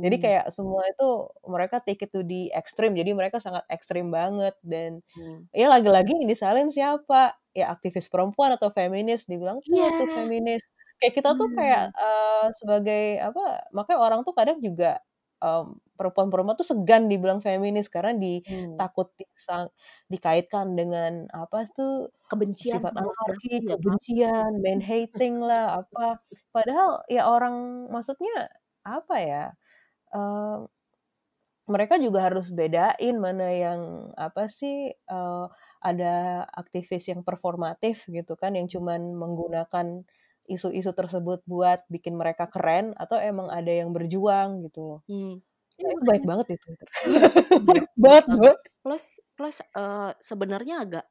Jadi Mmm. kayak semua itu mereka take it to the extreme, jadi mereka sangat ekstrim banget dan Mmm. ya lagi-lagi yang disalin siapa, ya aktivis perempuan atau feminis, dibilang, "Tuh tuh feminis." Kayak kita tuh kayak, eee, sebagai apa, makanya orang tuh kadang juga, mmm, perempuan-perempuan tuh segan dibilang feminis karena di Mmm. takut disang dikaitkan dengan apa tuh, Kebencian sifat anarki, ya, kebencian, man hating lah, apa. Padahal ya orang maksudnya apa ya, eee, mereka juga harus bedain mana yang apa sih, eee, ada aktivis yang performatif gitu kan, yang cuman menggunakan isu-isu tersebut buat bikin mereka keren, atau emang ada yang berjuang gitu loh. Mmm, iya Nah itu makanya. banget di Twitter. Banyak Banyak banget. Plus plus, eee, sebenarnya agak,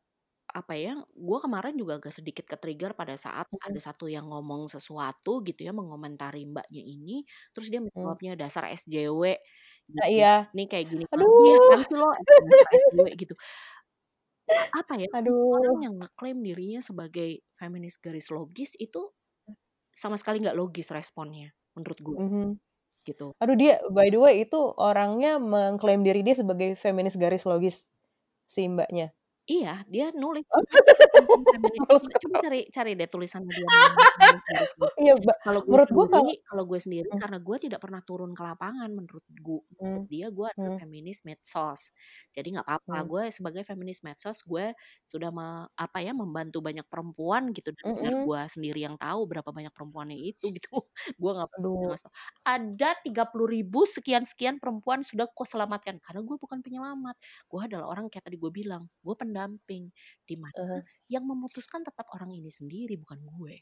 apa ya, gue kemarin juga agak sedikit ke-trigger pada saat ada Mhm. satu yang ngomong sesuatu gitu ya, mengomentari Mbaknya ini, terus dia Mmm. menjawabnya, "Dasar SJW," Nah gitu. iya. "Nih kayak gini lagi Aduh. apaan sih lo, SJW," gitu. Apa ya, untuk orang Aduh. yang ngeklaim dirinya sebagai feminis garis logis itu sama sekali nggak logis responnya, menurut gue, Mhm. gitu. Aduh dia by the way itu orangnya mengklaim diri dia sebagai feminis garis logis? Si Mbaknya? Iya, dia nulis Oh. juga tentang feminis Males juga, coba ketawa. cari cari deh tulisannya dia logis. Iya, Kalau gue menurut gue sendiri kalau kalau gue sendiri mhm. karena gue tidak pernah turun ke lapangan menurut gu menurut Mmm, dia gue adalah hmm. feminis medsos. Jadi nggak apa-apa, Mmm. gue sebagai feminis medsos gue sudah me apa ya, membantu banyak perempuan gitu dan biar Mhm. gue sendiri yang tahu berapa banyak perempuannya itu gitu, gue nggak pernah Aduh. ngasih tahu, "Ada 30.000 sekian-sekian perempuan sudah kau selamatkan," karena gue bukan penyelamat. Gue adalah orang kayak tadi gue bilang, gue pendamping, di mana Ah hah. yang memutuskan tetap orang ini sendiri bukan gue.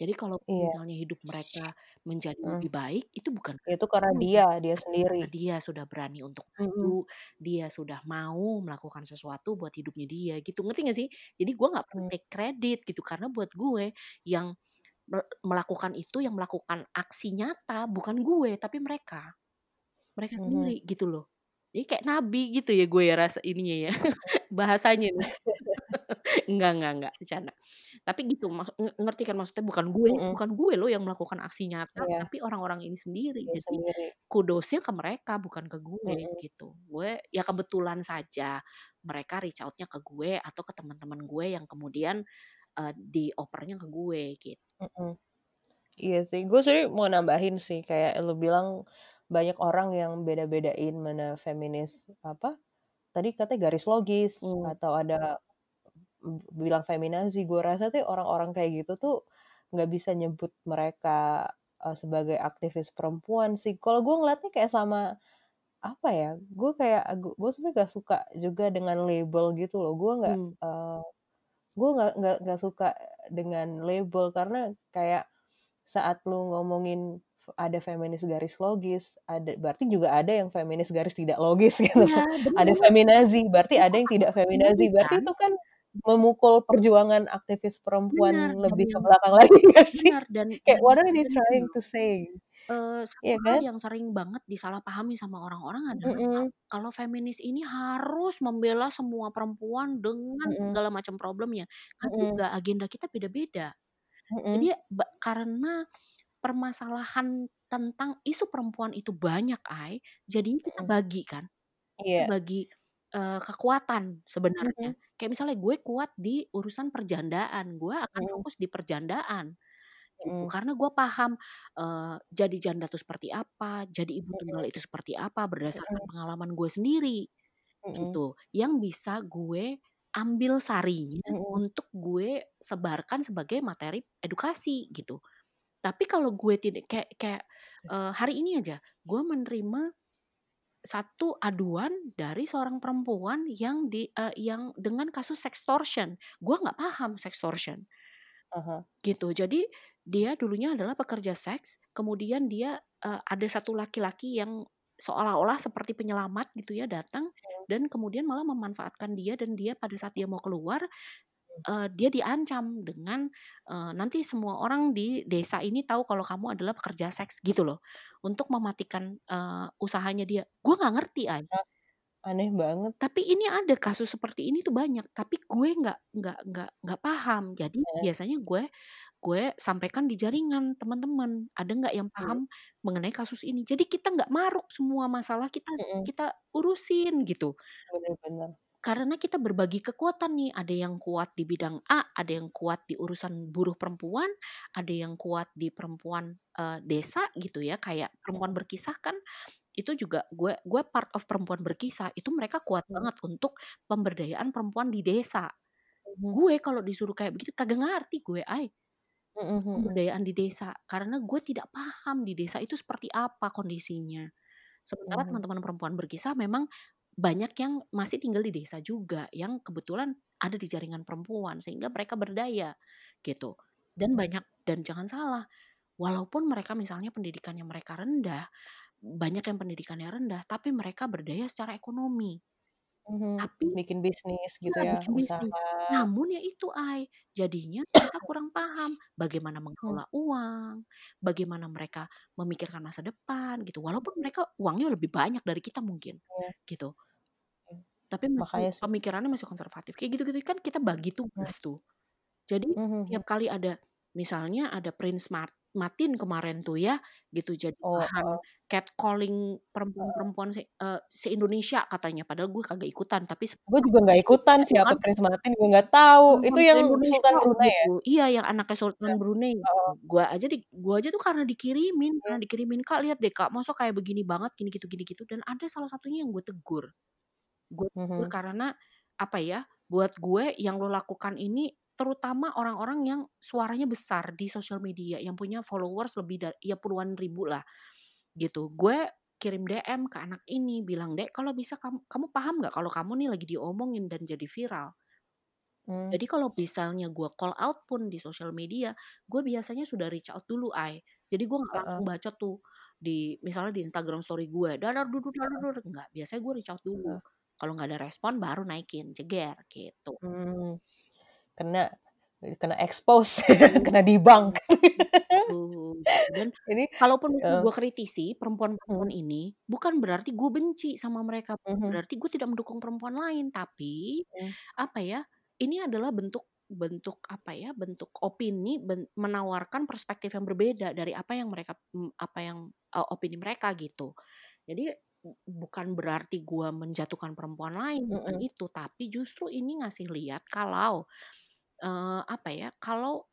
Jadi kalaupun Iya. misalnya hidup mereka menjadi Mmm. lebih baik, itu bukan Itu karena gue, dia, dia tapi karena sendiri. dia sudah berani untuk Mhm. maju, dia sudah mau melakukan sesuatu buat hidupnya dia gitu, ngerti nggak sih? Jadi gue nggak perlu Mmm. take credit gitu, karena buat gue yang me melakukan itu, yang melakukan aksi nyata bukan gue, tapi mereka. Mereka Mhm. sendiri gitu loh. Jadi kayak nabi gitu ya gue ya rasa ininya ya, bahasanya. Enggak enggak enggak, bercanda. Tapi gitu ngerti kan maksudnya bukan gue Mhm. bukan gue loh yang melakukan aksi nyata, Iya. tapi orang-orang ini sendiri. Dia Jadi sendiri. kudos-nya ke mereka bukan ke gue Mhm. gitu. Gue ya kebetulan saja mereka reach out-nya ke gue atau ke teman-teman gue yang kemudian, eee, diopernya ke gue gitu. Mhm. Iya sih, gue sebenarnya mau nambahin sih kayak lu bilang banyak orang yang beda-bedain mana feminis apa, tadi katanya garis logis Mmm. atau ada bilang feminazi. Gue rasa tuh orang-orang kayak gitu tuh nggak bisa nyebut mereka, eee, sebagai aktivis perempuan sih. Kalau gue ngeliatnya kayak sama, apa ya, gue kayak gu gue sebenarnya nggak suka juga dengan label gitu loh. Gue nggak, Mmm. eee, gue nggak nggak nggak suka dengan label karena kayak saat lu ngomongin ada feminis garis logis, ada berarti juga ada yang feminis garis tidak logis gitu. Iya, Ada feminazi, berarti ada yang ada tidak feminazi, berarti itu kan memukul perjuangan aktivis perempuan dan lebih ke yang belakang lagi nggak sih? bener dan Kayak dan what are they trying to say? satu Iya hal kan? yang sering banget disalahpahami sama orang-orang adalah kal Mhm. kalau feminis ini harus membela semua perempuan dengan Mhm. segala macam problemnya, kan Mhm. enggak, agenda kita beda-beda. Jadi Mhm. ba karena permasalahan tentang isu perempuan itu banyak, Ay, jadinya kita Mhm. bagi kan, kita Iya. bagi, eee, kekuatan sebenarnya. Mhm. Kayak misalnya gue kuat di urusan perjandaan, gue akan Mhm. fokus di perjandaan gitu. Mhm. Karena gue paham, eee, jadi janda itu seperti apa, jadi ibu tunggal Mhm. itu seperti apa berdasarkan Mhm. pengalaman gue sendiri Mhm. gitu, yang bisa gue ambil sarinya Mhm. untuk gue sebarkan sebagai materi edukasi gitu. Tapi kalau gue tidak kayak kayak, eee, hari ini aja gue menerima satu aduan dari seorang perempuan yang di eee, yang dengan kasus sextortion. Gue nggak paham sextortion. Hah. Gitu. Jadi dia dulunya adalah pekerja seks, kemudian dia, eee, ada satu laki-laki yang seolah-olah seperti penyelamat gitu ya datang Mmm. dan kemudian malah memanfaatkan dia dan dia pada saat dia mau keluar, Eee, dia diancam dengan, eee, "Nanti semua orang di desa ini tahu kalau kamu adalah pekerja seks," gitu loh. Untuk mematikan, eee, usahanya dia. Gue nggak ngerti, Ay. Aneh banget. Tapi ini ada kasus seperti ini tuh banyak, tapi gue nggak nggak nggak nggak paham. Jadi Heeh. biasanya gue gue sampaikan di jaringan teman-teman, ada nggak yang Mmm. paham mengenai kasus ini. Jadi kita nggak maruk semua masalah kita Mhm. kita urusin gitu. Bener. Karena kita berbagi kekuatan nih, ada yang kuat di bidang A, ada yang kuat di urusan buruh perempuan, ada yang kuat di perempuan, eee, desa gitu ya, kayak perempuan Mhm. berkisah kan itu juga gue gue part of perempuan berkisah, itu mereka kuat Mmm. banget untuk pemberdayaan perempuan di desa. Mhm. Gue kalau disuruh kayak begitu kagak ngerti gue, Ay. Mhm. Pemberdayaan di desa, karena gue tidak paham di desa itu seperti apa kondisinya. Sementara teman-teman perempuan berkisah memang banyak yang masih tinggal di desa juga, yang kebetulan ada di jaringan perempuan sehingga mereka berdaya gitu. Dan Mhm. banyak dan jangan salah, walaupun mereka misalnya pendidikannya mereka rendah, banyak yang pendidikannya rendah, tapi mereka berdaya secara ekonomi. Mhm. Tapi Bikin bisnis gitu iya, ya, bikin usaha. bisnis. Namun ya itu, Ay, jadinya mereka kurang paham bagaimana Mmm. mengelola uang, bagaimana mereka memikirkan masa depan gitu. Walaupun Mhm. mereka uangnya lebih banyak dari kita mungkin, Iya. gitu. Tapi masih Makanya sih pemikirannya masih konservatif. Kayak gitu-gitu kan kita bagi Mhm. tugas tuh. Jadi Mhm mhm. tiap kali ada misalnya ada Prince Mart Martin kemarin tuh ya, gitu jadi Oh, bahan heeh. catcalling perempuan-perempuan se eee, se-Indonesia katanya, padahal gue kagak ikutan, tapi Gue juga nggak ikutan siapa Prince Martin, gue nggak tahu. Itu Perempuan yang se-Indonesia Sultan Brunei ya? gitu. Iya, yang anaknya Iya. Sultan Brunei. Heeh. Gua aja di gua aja tuh karena dikirimin karena Iya. dikirimin, "Kak, lihat deh, Kak, masa kayak begini banget, gini gitu gini gitu." Dan ada salah satunya yang gue tegur. Gue Mhm. karena apa ya, buat gue yang lo lakukan ini terutama orang-orang yang suaranya besar di sosial media, yang punya followers lebih da ya puluhan ribu lah, gitu. Gue kirim DM ke anak ini bilang, "Dek, kalau bisa kamu kamu paham nggak kalau kamu nih lagi diomongin dan jadi viral?" Mmm. Jadi kalau misalnya gue call out pun di sosial media, gue biasanya sudah reach out dulu, Ay. Jadi gue nggak langsung bacot tuh di misalnya di Instagram story gue, Heeh. enggak, biasanya gue reach out dulu. Heeh. Kalau nggak ada respon baru naikin, jeger, gitu. Mmm. Kena kena expose, kena. Betul, dan Ini kalaupun misalnya heeh. gue kritisi perempuan-perempuan Mhm. ini, bukan berarti gue benci sama mereka, Mhm. berarti gue tidak mendukung perempuan lain, tapi Mmm. apa ya, ini adalah bentuk bentuk apa ya, bentuk opini ben menawarkan perspektif yang berbeda dari apa yang mereka apa yang, eee, opini mereka gitu. Jadi bukan berarti gue menjatuhkan perempuan lain, bukan Mhm. itu, tapi justru ini ngasih lihat kalau, eee, apa ya, kalau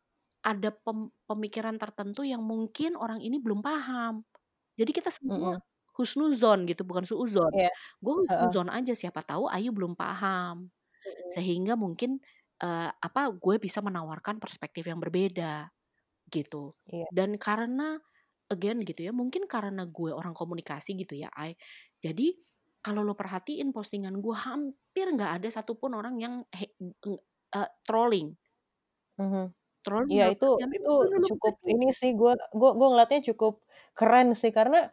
ada pem pemikiran tertentu yang mungkin orang ini belum paham. Jadi kita semua Mhm. husnuzon gitu, bukan suudzon. Iya. Gue Heeh. husnuzon aja, siapa tahu Ayu belum paham. Mhm. Sehingga mungkin, eee, apa, gue bisa menawarkan perspektif yang berbeda, gitu. Iya. Dan karena again gitu ya, mungkin karena gue orang komunikasi gitu ya, Ay, jadi kalau lo perhatiin postingan gue hampir nggak ada satupun orang yang he eee, trolling. Mhm. Trolling dalam itu artian itu cukup negatif. ini sih, gue gue gue ngeliatnya cukup keren sih, karena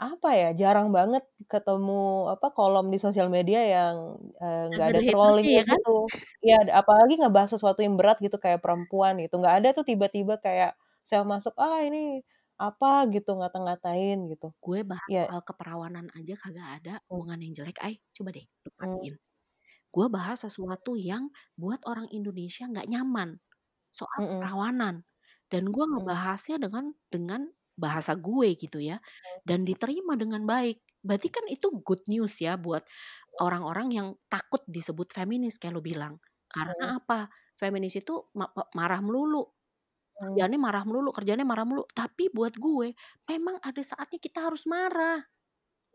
apa ya, jarang banget ketemu apa, kolom di sosial media yang, eee, nggak Kagak ada trolling ya kan? gitu. Iya, apalagi ngebahas sesuatu yang berat gitu kayak perempuan gitu, nggak ada tuh tiba-tiba kayak sel masuk, "Ah, ini apa," gitu, ngata-ngatain gitu. Gue bahas soal keperawanan aja kagak ada Mmm. omongan yang jelek, Ay, coba deh Mmm. perhatiin. Gue bahas sesuatu yang buat orang Indonesia nggak nyaman, soal Mhm. keperawanan. Dan gue Mhm. ngebahasnya dengan dengan bahasa gue gitu ya, dan diterima dengan baik. Berarti kan itu good news ya buat orang-orang yang takut disebut feminis kayak lo bilang. Karena apa, feminis itu marah melulu, Mmm. kerjaannya marah melulu kerjaannya marah melulu. Tapi buat gue, memang ada saatnya kita harus marah.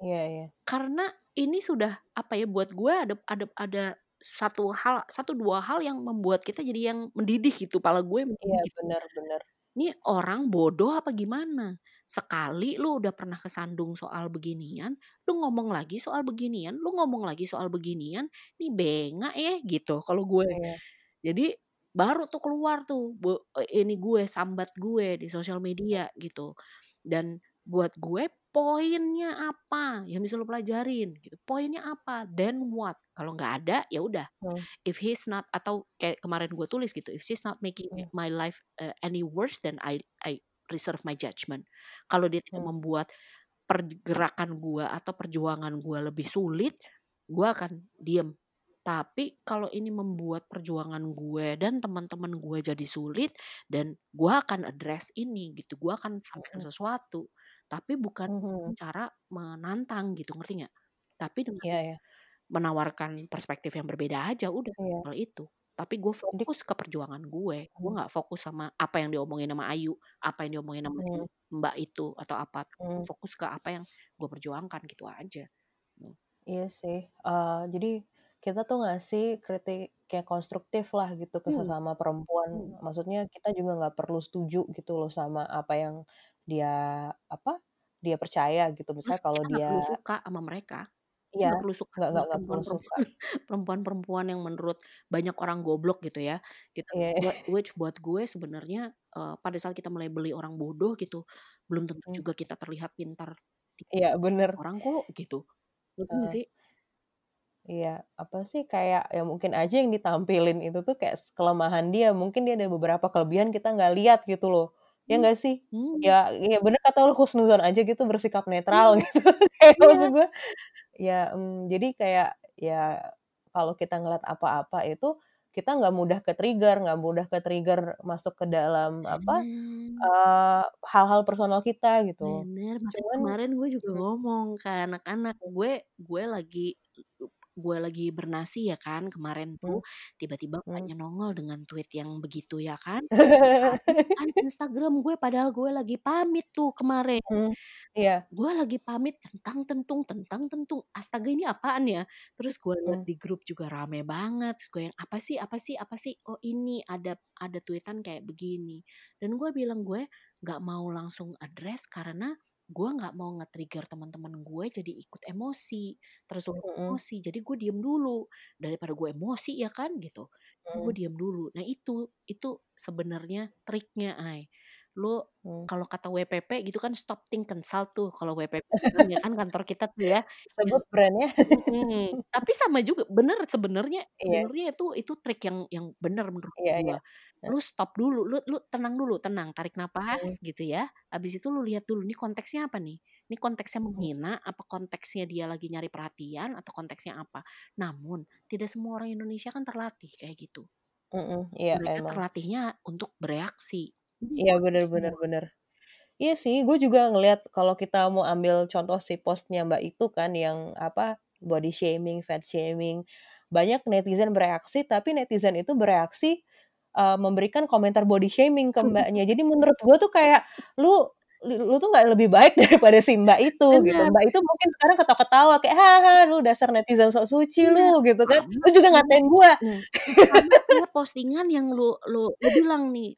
Iya iya. Karena ini sudah apa ya, buat gue ada ada ada satu hal satu dua hal yang membuat kita jadi yang mendidih gitu, pala gue Iya, mendidih gitu. bener bener. Nih orang bodoh apa gimana? Sekali lu udah pernah kesandung soal beginian, lu ngomong lagi soal beginian, lu ngomong lagi soal beginian, nih bengak ya gitu kalau gue. Iya. Jadi baru tuh keluar tuh bu ini gue, sambat gue di sosial media gitu. Dan buat gue poinnya apa yang bisa lu pelajarin gitu, poinnya apa, then what? Kalau nggak ada, ya udah. Hmm. If he's not atau kayak kemarin gue tulis gitu, if she's not making Hmm. my life, eee, any worse then I I reserve my judgment. Kalau dia tidak Hmm. membuat pergerakan gue atau perjuangan gue lebih sulit, gue akan diem. Tapi kalau ini membuat perjuangan gue dan teman-teman gue jadi sulit dan gue akan address ini gitu, gue akan sampaikan Mhm. sesuatu. Tapi bukan Mhm. cara menantang gitu, ngerti nggak? Tapi dengan Iya iya. menawarkan perspektif yang berbeda aja, udah Iya. sesimpel itu. Tapi gue fokus ke perjuangan gue, gue Mhm. nggak fokus sama apa yang diomongin sama Ayu, apa yang diomongin sama si Mhm. Mbak itu atau apa, Mmm. fokus ke apa yang gue perjuangkan gitu aja. Mmm. Iya sih, eee, jadi kita tuh ngasih kritik kayak konstruktif lah gitu ke Hmm. sesama perempuan. Hmm. Maksudnya kita juga nggak perlu setuju gitu loh sama apa yang dia apa, dia percaya gitu. Misalnya kalau dia perlu suka sama mereka. Iya, nggak perlu suka nggak sama nggak nggak perlu suka. perempuan-perempuan yang menurut banyak orang goblok gitu ya. Gitu. Iya. Buat which buat gue sebenarnya, eee, pada saat kita melabeli orang bodoh gitu, belum tentu Mhm. juga kita terlihat pintar Iya, bener. orang kok gitu. Nggak Heeh. sih? Iya, apa sih, kayak ya mungkin aja yang ditampilin itu tuh kayak kelemahan dia, mungkin dia ada beberapa kelebihan kita nggak lihat gitu loh. Ya Mmm, nggak sih? hmm. Ya ya bener kata lu husnuzon aja gitu, bersikap netral Iya. gitu. Kayak maksud Iya. gue ya, mmm, jadi kayak ya kalau kita ngeliat apa-apa itu, kita nggak mudah ke-trigger, nggak mudah ke-trigger masuk ke dalam apa, Bener. eee, hal-hal personal kita gitu. Bener, makanya Cuman kemarin gue juga mhm. ngomong ke anak-anak, gue gue lagi gue lagi bernasi ya kan, kemarin Mmm. tuh tiba-tiba Mmm. mbaknya nongol dengan tweet yang begitu ya kan. Kan Instagram gue padahal gue lagi pamit tuh kemarin. Mmm, iya. Gue lagi pamit centang-tentung tentang-tentung, astaga ini apaan ya? Terus gue lihat Mmm. di grup juga rame banget, terus gue yang, "Apa sih apa sih apa sih? Oh ini ada ada tweet-an kayak begini." Dan gue bilang, gue nggak mau langsung address karena gue nggak mau nge-trigger teman-teman gue jadi ikut emosi, tersulut Mhm. emosi. Jadi gue diem dulu, daripada gue emosi ya kan gitu. Jadi gue diem dulu. Nah itu itu sebenarnya triknya, Ay. Lu Mmm. kalau kata WPP gitu kan stop, think, consult tuh kalau WPP bilang ya kan kantor kita tuh ya. Sebut brand-nya. mhm, tapi sama juga bener sebenarnya Iya. sebenarnya itu itu trik yang yang bener menurut Iya iya. gue. Lu stop dulu, lu lu tenang dulu, tenang, tarik Mmm. napas gitu ya. Habis itu lu lihat dulu, nih konteksnya apa nih? Ini konteksnya menghina, apa konteksnya dia lagi nyari perhatian, atau konteksnya apa? Namun, tidak semua orang Indonesia kan terlatih kayak gitu. Mhm, iya Mereka emang. terlatihnya untuk bereaksi. Iya, lu bener semua. bener. Iya sih, gue juga ngelihat kalau kita mau ambil contoh si post-nya Mbak itu kan yang apa, body shaming, fat shaming, banyak netizen bereaksi, tapi netizen itu bereaksi, eee, memberikan komentar body shaming ke Mbaknya. Jadi menurut gue tuh kayak, lu lu tuh nggak lebih baik daripada si Mbak itu gitu. Bener. Mbak itu mungkin sekarang ketawa-ketawa kayak, "Hahaha, lu dasar netizen sok suci Iya, lu," gitu kan. Lu juga ngatain gua. kayak postingan yang lu lu lu bilang nih,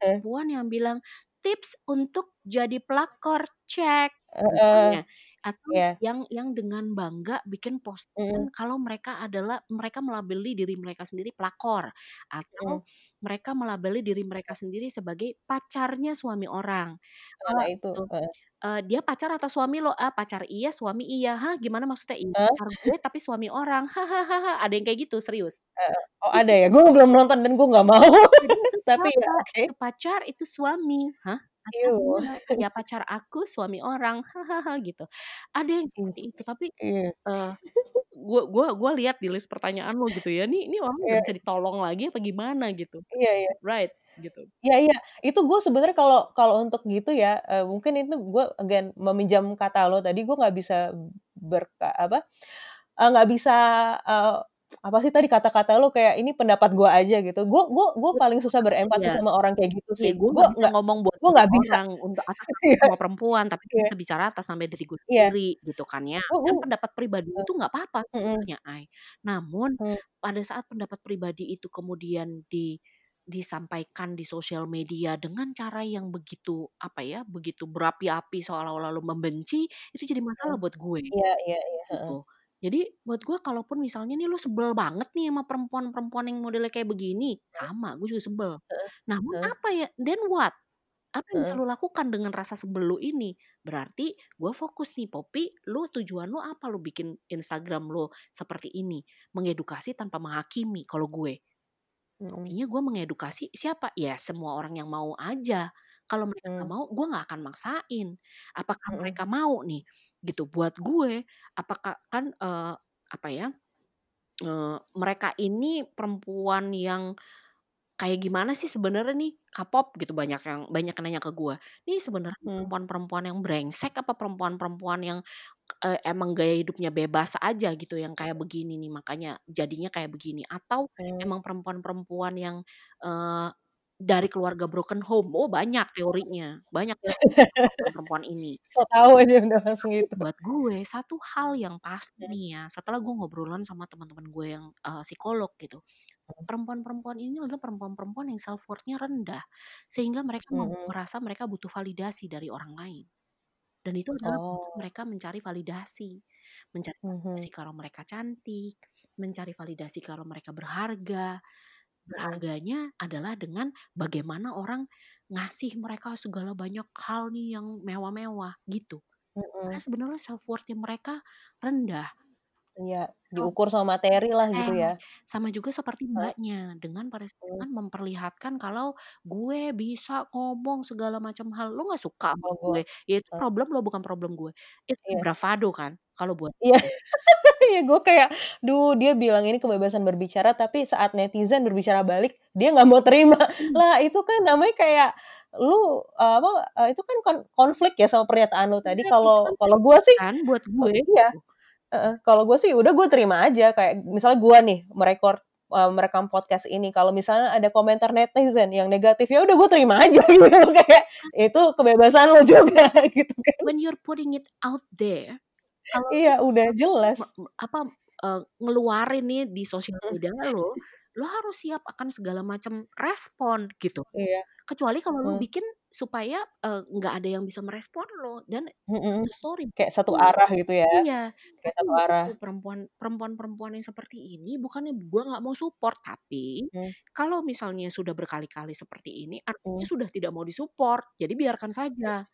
Eh. perempuan-perempuan yang bilang, "Tips untuk jadi pelakor, cek." Misalnya. Atau Iya. yang yang dengan bangga bikin postingan kalau mereka adalah mereka melabeli diri mereka sendiri pelakor, atau mereka melabeli diri mereka sendiri sebagai pacarnya suami orang. Nah itu, eee, "Dia pacar atau suami lo?" "Ah, pacar iya, suami iya." "Hah, gimana maksudnya?" "Iya, pacar gue tapi suami orang." "Hahaha." Ada yang kayak gitu, serius. Heeh. Oh ada ya? Gue belum nonton dan gue nggak mau. Tapi ya. Itu pacar, itu suami. "Hah? Iuh. gimana?" "Ya pacar aku, suami orang." "Hahaha." Gitu. Ada yang Ih, seperti itu, tapi, iya. eee, gua gua gua lihat di list pertanyaan lo gitu ya, nih nih orang nggak Iya. bisa ditolong lagi apa gimana gitu. Iya iya. Right, gitu. Iya iya. Itu gue sebenarnya kalau kalau untuk gitu ya, eee, mungkin itu gue again meminjam kata lo tadi, gue nggak bisa berka apa, eee, nggak bisa, eee, apa sih tadi kata-kata lu kayak ini pendapat gue aja gitu. Gue gue gue paling susah berempati Iya. sama orang kayak gitu Iya, sih. gue Gue nggak ngomong buat gue semua nggak bisa. untuk atas nama Iya. semua perempuan, tapi Iya. bisa bicara atas nama diri gue Iya. sendiri, gitu kan ya. Dan gue pendapat pribadi Heeh. itu nggak apa-apa Mhm. sebenarnya, Ai. Namun, Mmm. pada saat pendapat pribadi itu kemudian di disampaikan di sosial media dengan cara yang begitu, apa ya, begitu berapi-api seolah-olah lu membenci, itu jadi masalah buat gue. Iya iya iya. Gitu. Jadi buat gue kalaupun misalnya nih lu sebel banget nih sama perempuan-perempuan yang modelnya kayak begini, sama gue juga sebel. Namun apa ya, then what? Apa yang bisa lu lakukan dengan rasa sebel lu ini? Berarti gue fokus nih, Poppy, lu tujuan lu apa lu bikin Instagram lu seperti ini? Mengedukasi tanpa menghakimi kalau gue. Intinya gue mengedukasi siapa? Ya semua orang yang mau aja. Kalau mereka nggak mau, gue nggak akan maksain. Apakah mereka mau nih? Gitu. Buat gue, apakah kan, eee, apa ya, eee, mereka ini perempuan yang kayak gimana sih sebenarnya nih, K-pop gitu, banyak yang banyak yang nanya ke gue. Nih sebenarnya Mmm. perempuan-perempuan yang brengsek apa perempuan-perempuan yang, eee, emang gaya hidupnya bebas aja gitu yang kayak begini nih, makanya jadinya kayak begini? Atau Mmm. emang perempuan-perempuan yang, eee, dari keluarga broken home? Oh banyak teorinya, banyak teorinya perempuan-perempuan ini. So tau aja udah langsung gitu. buat gue, satu hal yang pasti Mmm. nih ya, setelah gue ngobrolan sama teman-teman gue yang, eee, psikolog gitu, Mmm. perempuan-perempuan ini adalah perempuan-perempuan yang self worth-nya rendah. Sehingga mereka Mhm. merasa mereka butuh validasi dari orang lain. Dan itu adalah Oh. mereka mencari validasi. Mencari validasi Mhm. kalau mereka cantik, mencari validasi kalau mereka berharga. Berharganya adalah dengan bagaimana orang ngasih mereka segala banyak hal nih yang mewah-mewah, gitu. Karena Mhm. sebenarnya self worth-nya mereka rendah. Iya, diukur sama materi lah gitu Eh, ya. sama juga seperti. Mbaknya, dengan pada dengan memperlihatkan kalau gue bisa ngomong segala macam hal. Lu nggak suka sama gue ya itu problem lo, bukan problem gue. It's Iya. bravado kan, kalau buat Iya. gue. Iya, gue kayak, duh dia bilang ini kebebasan berbicara, tapi saat netizen berbicara balik, dia nggak mau terima. Mmm. Lah itu kan namanya kayak lu, eee, apa, eee, itu kan kon konflik ya sama pernyataan lu tadi. Itu Kalau kalau gue sih kan buat gue, iya, gitu. heeh, kalau gue sih udah gue terima aja. Kayak misalnya gue nih merekord, eee, merekam podcast ini, kalau misalnya ada komentar netizen yang negatif, ya udah gue terima aja gitu. Kayak itu kebebasan lo juga gitu kan. When you're putting it out there, kalau Iya, udah jelas. apa, eee, ngeluarin nih di sosial media lo, lo harus siap akan segala macam respon gitu. Iya. Kecuali kalau lu Mhm. bikin supaya, nggak ada yang bisa merespon lo dan true story Kayak satu gue. arah gitu ya. Iya, Kayak satu arah. gue perempuan perempuan-perempuan yang seperti ini bukannya gue nggak mau support, tapi Mmm. kalau misalnya sudah berkali-kali seperti ini, artinya Mmm. sudah tidak mau di-support. Jadi biarkan saja,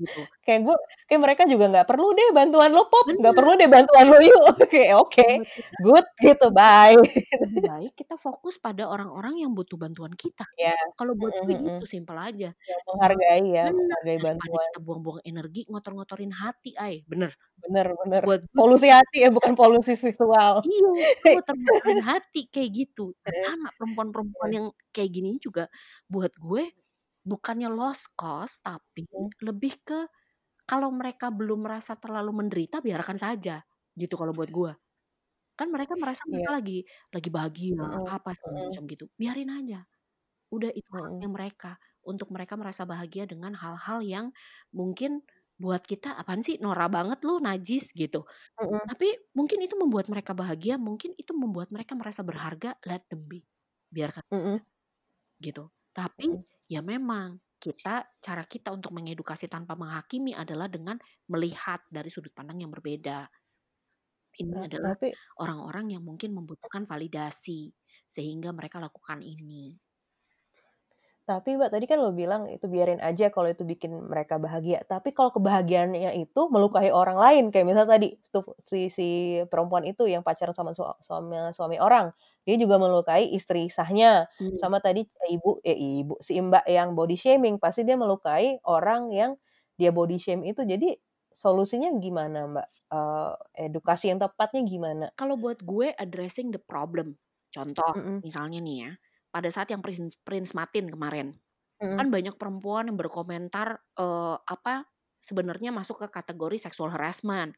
gitu. Kayak gue kayak mereka juga nggak perlu deh bantuan lo, Pop, nggak perlu deh bantuan lo, yuk. Oke, Kalau buat kita good gitu, bye. lebih baik kita fokus pada orang-orang yang butuh bantuan kita. Iya, Kalau buat mhm gue mhm. gitu, simpel aja. Eee, menghargai ya, bener, menghargai bantuan. kita buang-buang energi ngotor-ngotorin hati, Ai, bener. Bener bener. Buat gue Polusi hati ya, bukan polusi visual. Iya, ngotor-ngotorin hati kayak gitu. Heeh. sama perempuan-perempuan Heeh. yang kayak gini juga, buat gue bukannya lost cause, tapi Mmm. lebih ke kalau mereka belum merasa terlalu menderita, biarkan saja, gitu kalau buat gue. Kan mereka merasa Iya. mereka lagi lagi bahagia, Mhm apa segala mhm. macam gitu. Biarin aja. Udah itu haknya mereka, untuk mereka merasa bahagia dengan hal-hal yang mungkin buat kita, "Apaan sih, norak banget lu, najis," gitu. Mhm. Tapi mungkin itu membuat mereka bahagia, mungkin itu membuat mereka merasa berharga, let them be. Biarkan Mhm. gitu. Tapi Mhm. Ya memang kita cara kita untuk mengedukasi tanpa menghakimi adalah dengan melihat dari sudut pandang yang berbeda. Ini Eee, adalah orang-orang yang mungkin membutuhkan validasi, sehingga mereka lakukan ini. Tapi Mbak, tadi kan lo bilang itu biarin aja kalau itu bikin mereka bahagia. Tapi kalau kebahagiaannya itu melukai orang lain, kayak misalnya tadi tuh si si perempuan itu yang pacaran sama sua sama suami orang, dia juga melukai istri sahnya. Mmm. Sama tadi ibu eh ibu, si Mbak yang body shaming, pasti dia melukai orang yang dia body shame itu. Jadi solusinya gimana Mbak? Eee, edukasi yang tepatnya gimana? Kalau buat gue addressing the problem. Contoh, Mhm. misalnya nih ya, pada saat yang Prince Prince Martin kemarin, Mhm. kan banyak perempuan yang berkomentar, eee, apa, sebenarnya masuk ke kategori sexual harassment.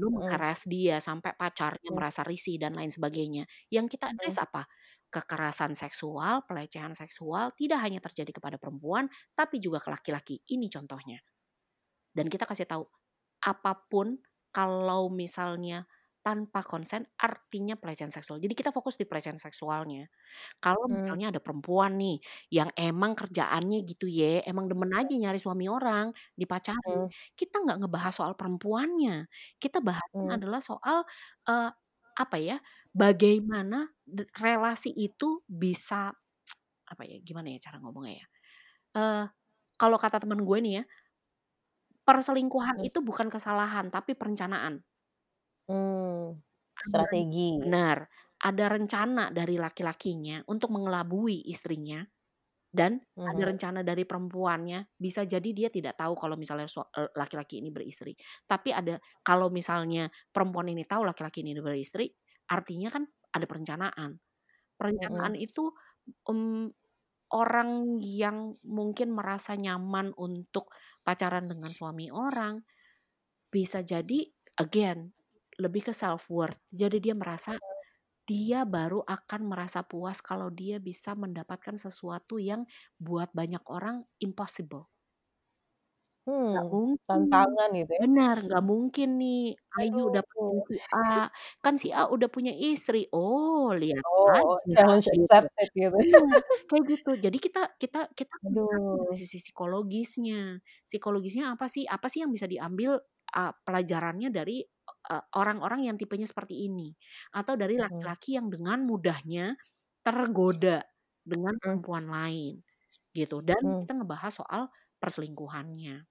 lu mengheras dia sampai pacarnya Mhm. merasa risih dan lain sebagainya. Yang kita address Mhm. apa? Kekerasan seksual, pelecehan seksual tidak hanya terjadi kepada perempuan, tapi juga ke laki-laki. Ini contohnya. Dan kita kasih tahu, apa pun kalau misalnya tanpa konsen artinya pelecehan seksual. Jadi kita fokus di pelecehan seksualnya. Kalau misalnya ada perempuan nih yang emang kerjaannya gitu ya, emang demen aja nyari suami orang, dipacarin, Mmm. kita nggak ngebahas soal perempuannya. Kita bahasnya Mmm. adalah soal, eee, apa ya, bagaimana relasi itu bisa apa ya, gimana ya cara ngomongnya ya, eee, kalau kata temen gue nih ya, perselingkuhan Mmm. itu bukan kesalahan tapi perencanaan. Mmm, Ada ren strategi. benar, ada rencana dari laki-lakinya untuk mengelabui istrinya, dan ada Mhm. rencana dari perempuannya, bisa jadi dia tidak tahu kalau misalnya sua eee, laki-laki ini beristri. Tapi ada kalau misalnya perempuan ini tahu laki-laki ini beristri, artinya kan ada perencanaan. Perencanaan Mhm. itu, mmm, orang yang mungkin merasa nyaman untuk pacaran dengan suami orang, bisa jadi again, lebih ke self worth. Jadi dia merasa, Mhm. dia baru akan merasa puas kalau dia bisa mendapatkan sesuatu yang buat banyak orang impossible. Hmm, mungkin. tantangan gitu ya? Benar, nggak mungkin nih Ayu dapetin Aduh. si A, kan si A udah punya istri. Oh, lihat Oh, aja, challenge gitu. accepted gitu. Benar, kayak gitu. Jadi kita kita kita dari sisi psikologisnya. Psikologisnya apa sih? Apa sih yang bisa diambil, eee, pelajarannya dari, eee, orang-orang yang tipenya seperti ini? Atau dari laki-laki yang dengan mudahnya tergoda dengan perempuan lain, gitu. Dan Mmm. kita ngebahas soal perselingkuhannya.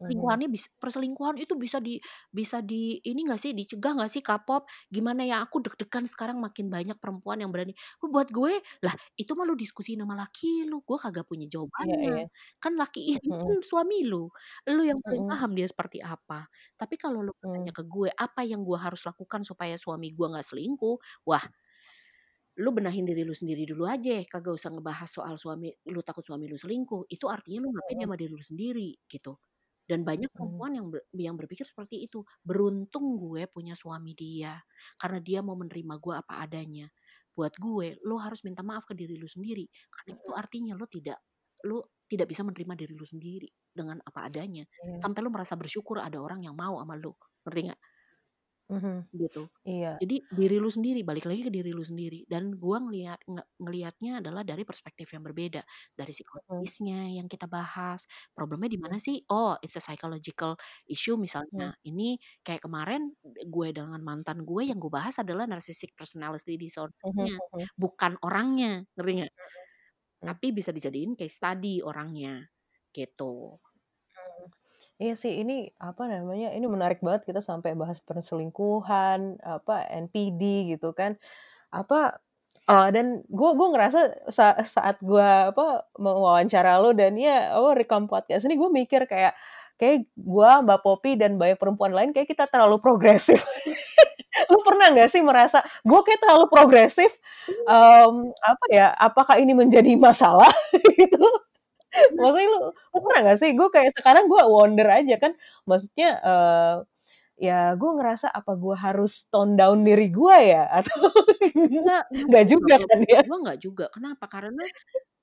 Mhm. Perselingkuhannya bis perselingkuhan itu bisa di bisa di ini nggak sih, dicegah nggak sih K-pop? Gimana ya, aku deg-degan sekarang makin banyak perempuan yang berani. Buat gue, lah itu mah lu diskusiin sama laki lu, gue kagak punya Iya iya. jawabannya. Kan laki Mhm. kan suami lu, lu yang paling Mhm. paham dia seperti apa. Tapi kalau lu Mmm. bertanya ke gue, apa yang gue harus lakukan supaya suami gue nggak selingkuh? Wah, lu benahin diri lu sendiri dulu aja, kagak usah ngebahas soal suami lu takut suami lu selingkuh. Itu artinya lu ngapain Mhm. sama diri lu sendiri, gitu. Dan banyak Mhm. perempuan yang ber yang berpikir seperti itu, "Beruntung gue punya suami dia, karena dia mau menerima gue apa adanya." Buat gue, lu harus minta maaf ke diri lu sendiri, karena itu Mhm. artinya lu tidak lu tidak bisa menerima diri lu sendiri dengan apa adanya. Iya. Sampai lu merasa bersyukur ada orang yang mau sama lu, ngerti nggak? Mhm. Gitu. Iya. Jadi diri lu sendiri, balik lagi ke diri lu sendiri. Dan gua ngelihat nge ngelihatnya adalah dari perspektif yang berbeda. Dari Mhm. psikologisnya yang kita bahas, problemnya di mana Mhm. sih? Oh, it's a psychological issue Mhm. misalnya. Ini kayak kemarin gue dengan mantan gue yang gue bahas adalah narcissistic personality Mhm disorder-nya, mhm. bukan orangnya, ngerti nggak? Mhm. Mmm. Tapi bisa dijadiin case study orangnya, gitu. Iya sih ini, apa namanya, ini menarik banget kita sampai bahas perselingkuhan, apa, NPD gitu kan. Apa, eee, dan gue gue ngerasa sa saat gue, apa, mewawancara lu dan ya, apa, rekam podcast ini gue mikir kayak, kayak gue, Mbak Popi, dan banyak perempuan lain kayak kita terlalu progresif. Lu pernah nggak sih merasa, gue kayak terlalu progresif, mmm, apa ya, apakah ini menjadi masalah gitu? Maksudnya lu lu pernah nggak sih? Gue kayak sekarang gue wonder aja kan, maksudnya, eee, ya gue ngerasa apa gue harus tone down diri gue ya? Atau Enggak enggak nggak juga kan ya? gue nggak juga. Kenapa? Karena,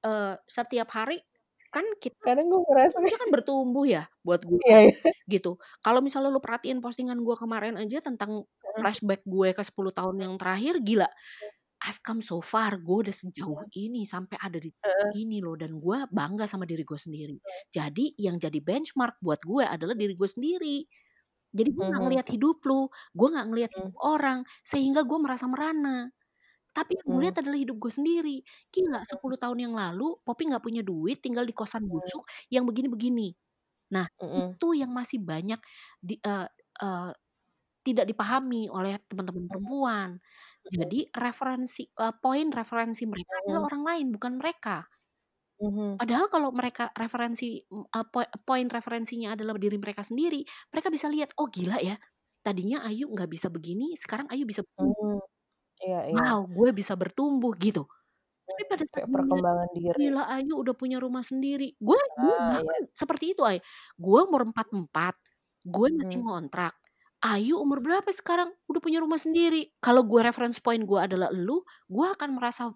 eee, setiap hari kan kita Kadang gue ngerasa kita kan bertumbuh ya, buat gue, Iya iya. gitu. Kalau misalnya lu perhatiin postingan gue kemarin aja tentang flashback gue ke 10 tahun yang terakhir, gila, I've come so far, gue udah sejauh Mhm. ini, sampai ada di titik Heeh. ini loh, dan gue bangga sama diri gue sendiri. Mhm. Jadi yang jadi benchmark buat gue adalah diri gue sendiri. Jadi gue nggak Mhm. ngelihat hidup lu, gue nggak ngelihat Mmm. hidup orang, sehingga gue merasa merana. Tapi yang gue Mhm. lihat adalah hidup gue sendiri. Gila, Mhm. 10 tahun yang lalu Popi nggak punya duit, tinggal di kosan Mmm. busuk yang begini-begini. Nah, Mhm. itu yang masih banyak di eee eee, tidak dipahami oleh teman-teman Mhm. perempuan. Jadi referensi eee, poin referensi mereka adalah orang lain, bukan mereka. Mhm. Padahal kalau mereka referensi, poi poin referensinya adalah diri mereka sendiri, mereka bisa lihat, "Oh gila ya, tadinya Ayu nggak bisa begini, sekarang Ayu bisa. Mmm, iya iya. Wow, gue bisa bertumbuh," gitu. Tapi pada saat perkembangan diri. gila Ayu udah punya rumah sendiri, gue gue Ah, iya. bahkan seperti itu, Ay. Gue umur 44, gue masih Mhm. ngontrak, Ayu umur berapa sekarang? Udah punya rumah sendiri. Kalau gue reference point gue adalah lu, gue akan merasa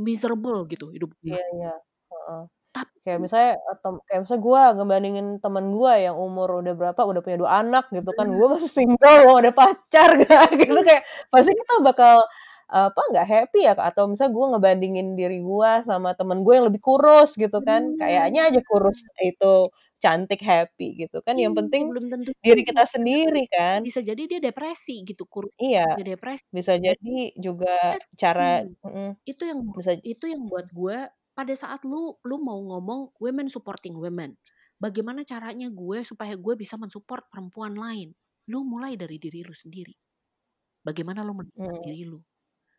miserable gitu hidup gue. Iya iya, heeh. Tapi Kayak misalnya atau kayak misalnya gue ngebandingin temen gue yang umur udah berapa, udah punya 2 anak gitu kan, gue masih single, belum ada pacar gitu kayak pasti kita bakal, apa, nggak happy ya, atau misalnya gue ngebandingin diri gue sama temen gue yang lebih kurus gitu kan, kayaknya aja kurus itu cantik, happy gitu kan, yang Iya, penting belum tentu diri kita sendiri kan. Bisa jadi dia depresi gitu, kurus Iya, dia depresi. bisa jadi juga Yes, cara hmm, mhm, itu yang bisa itu yang buat gue pada saat lu lu mau ngomong women supporting women, bagaimana caranya gue supaya gue bisa mensupport perempuan lain? Lu mulai dari diri lu sendiri. Bagaimana lu mengenal Mhm. diri lu?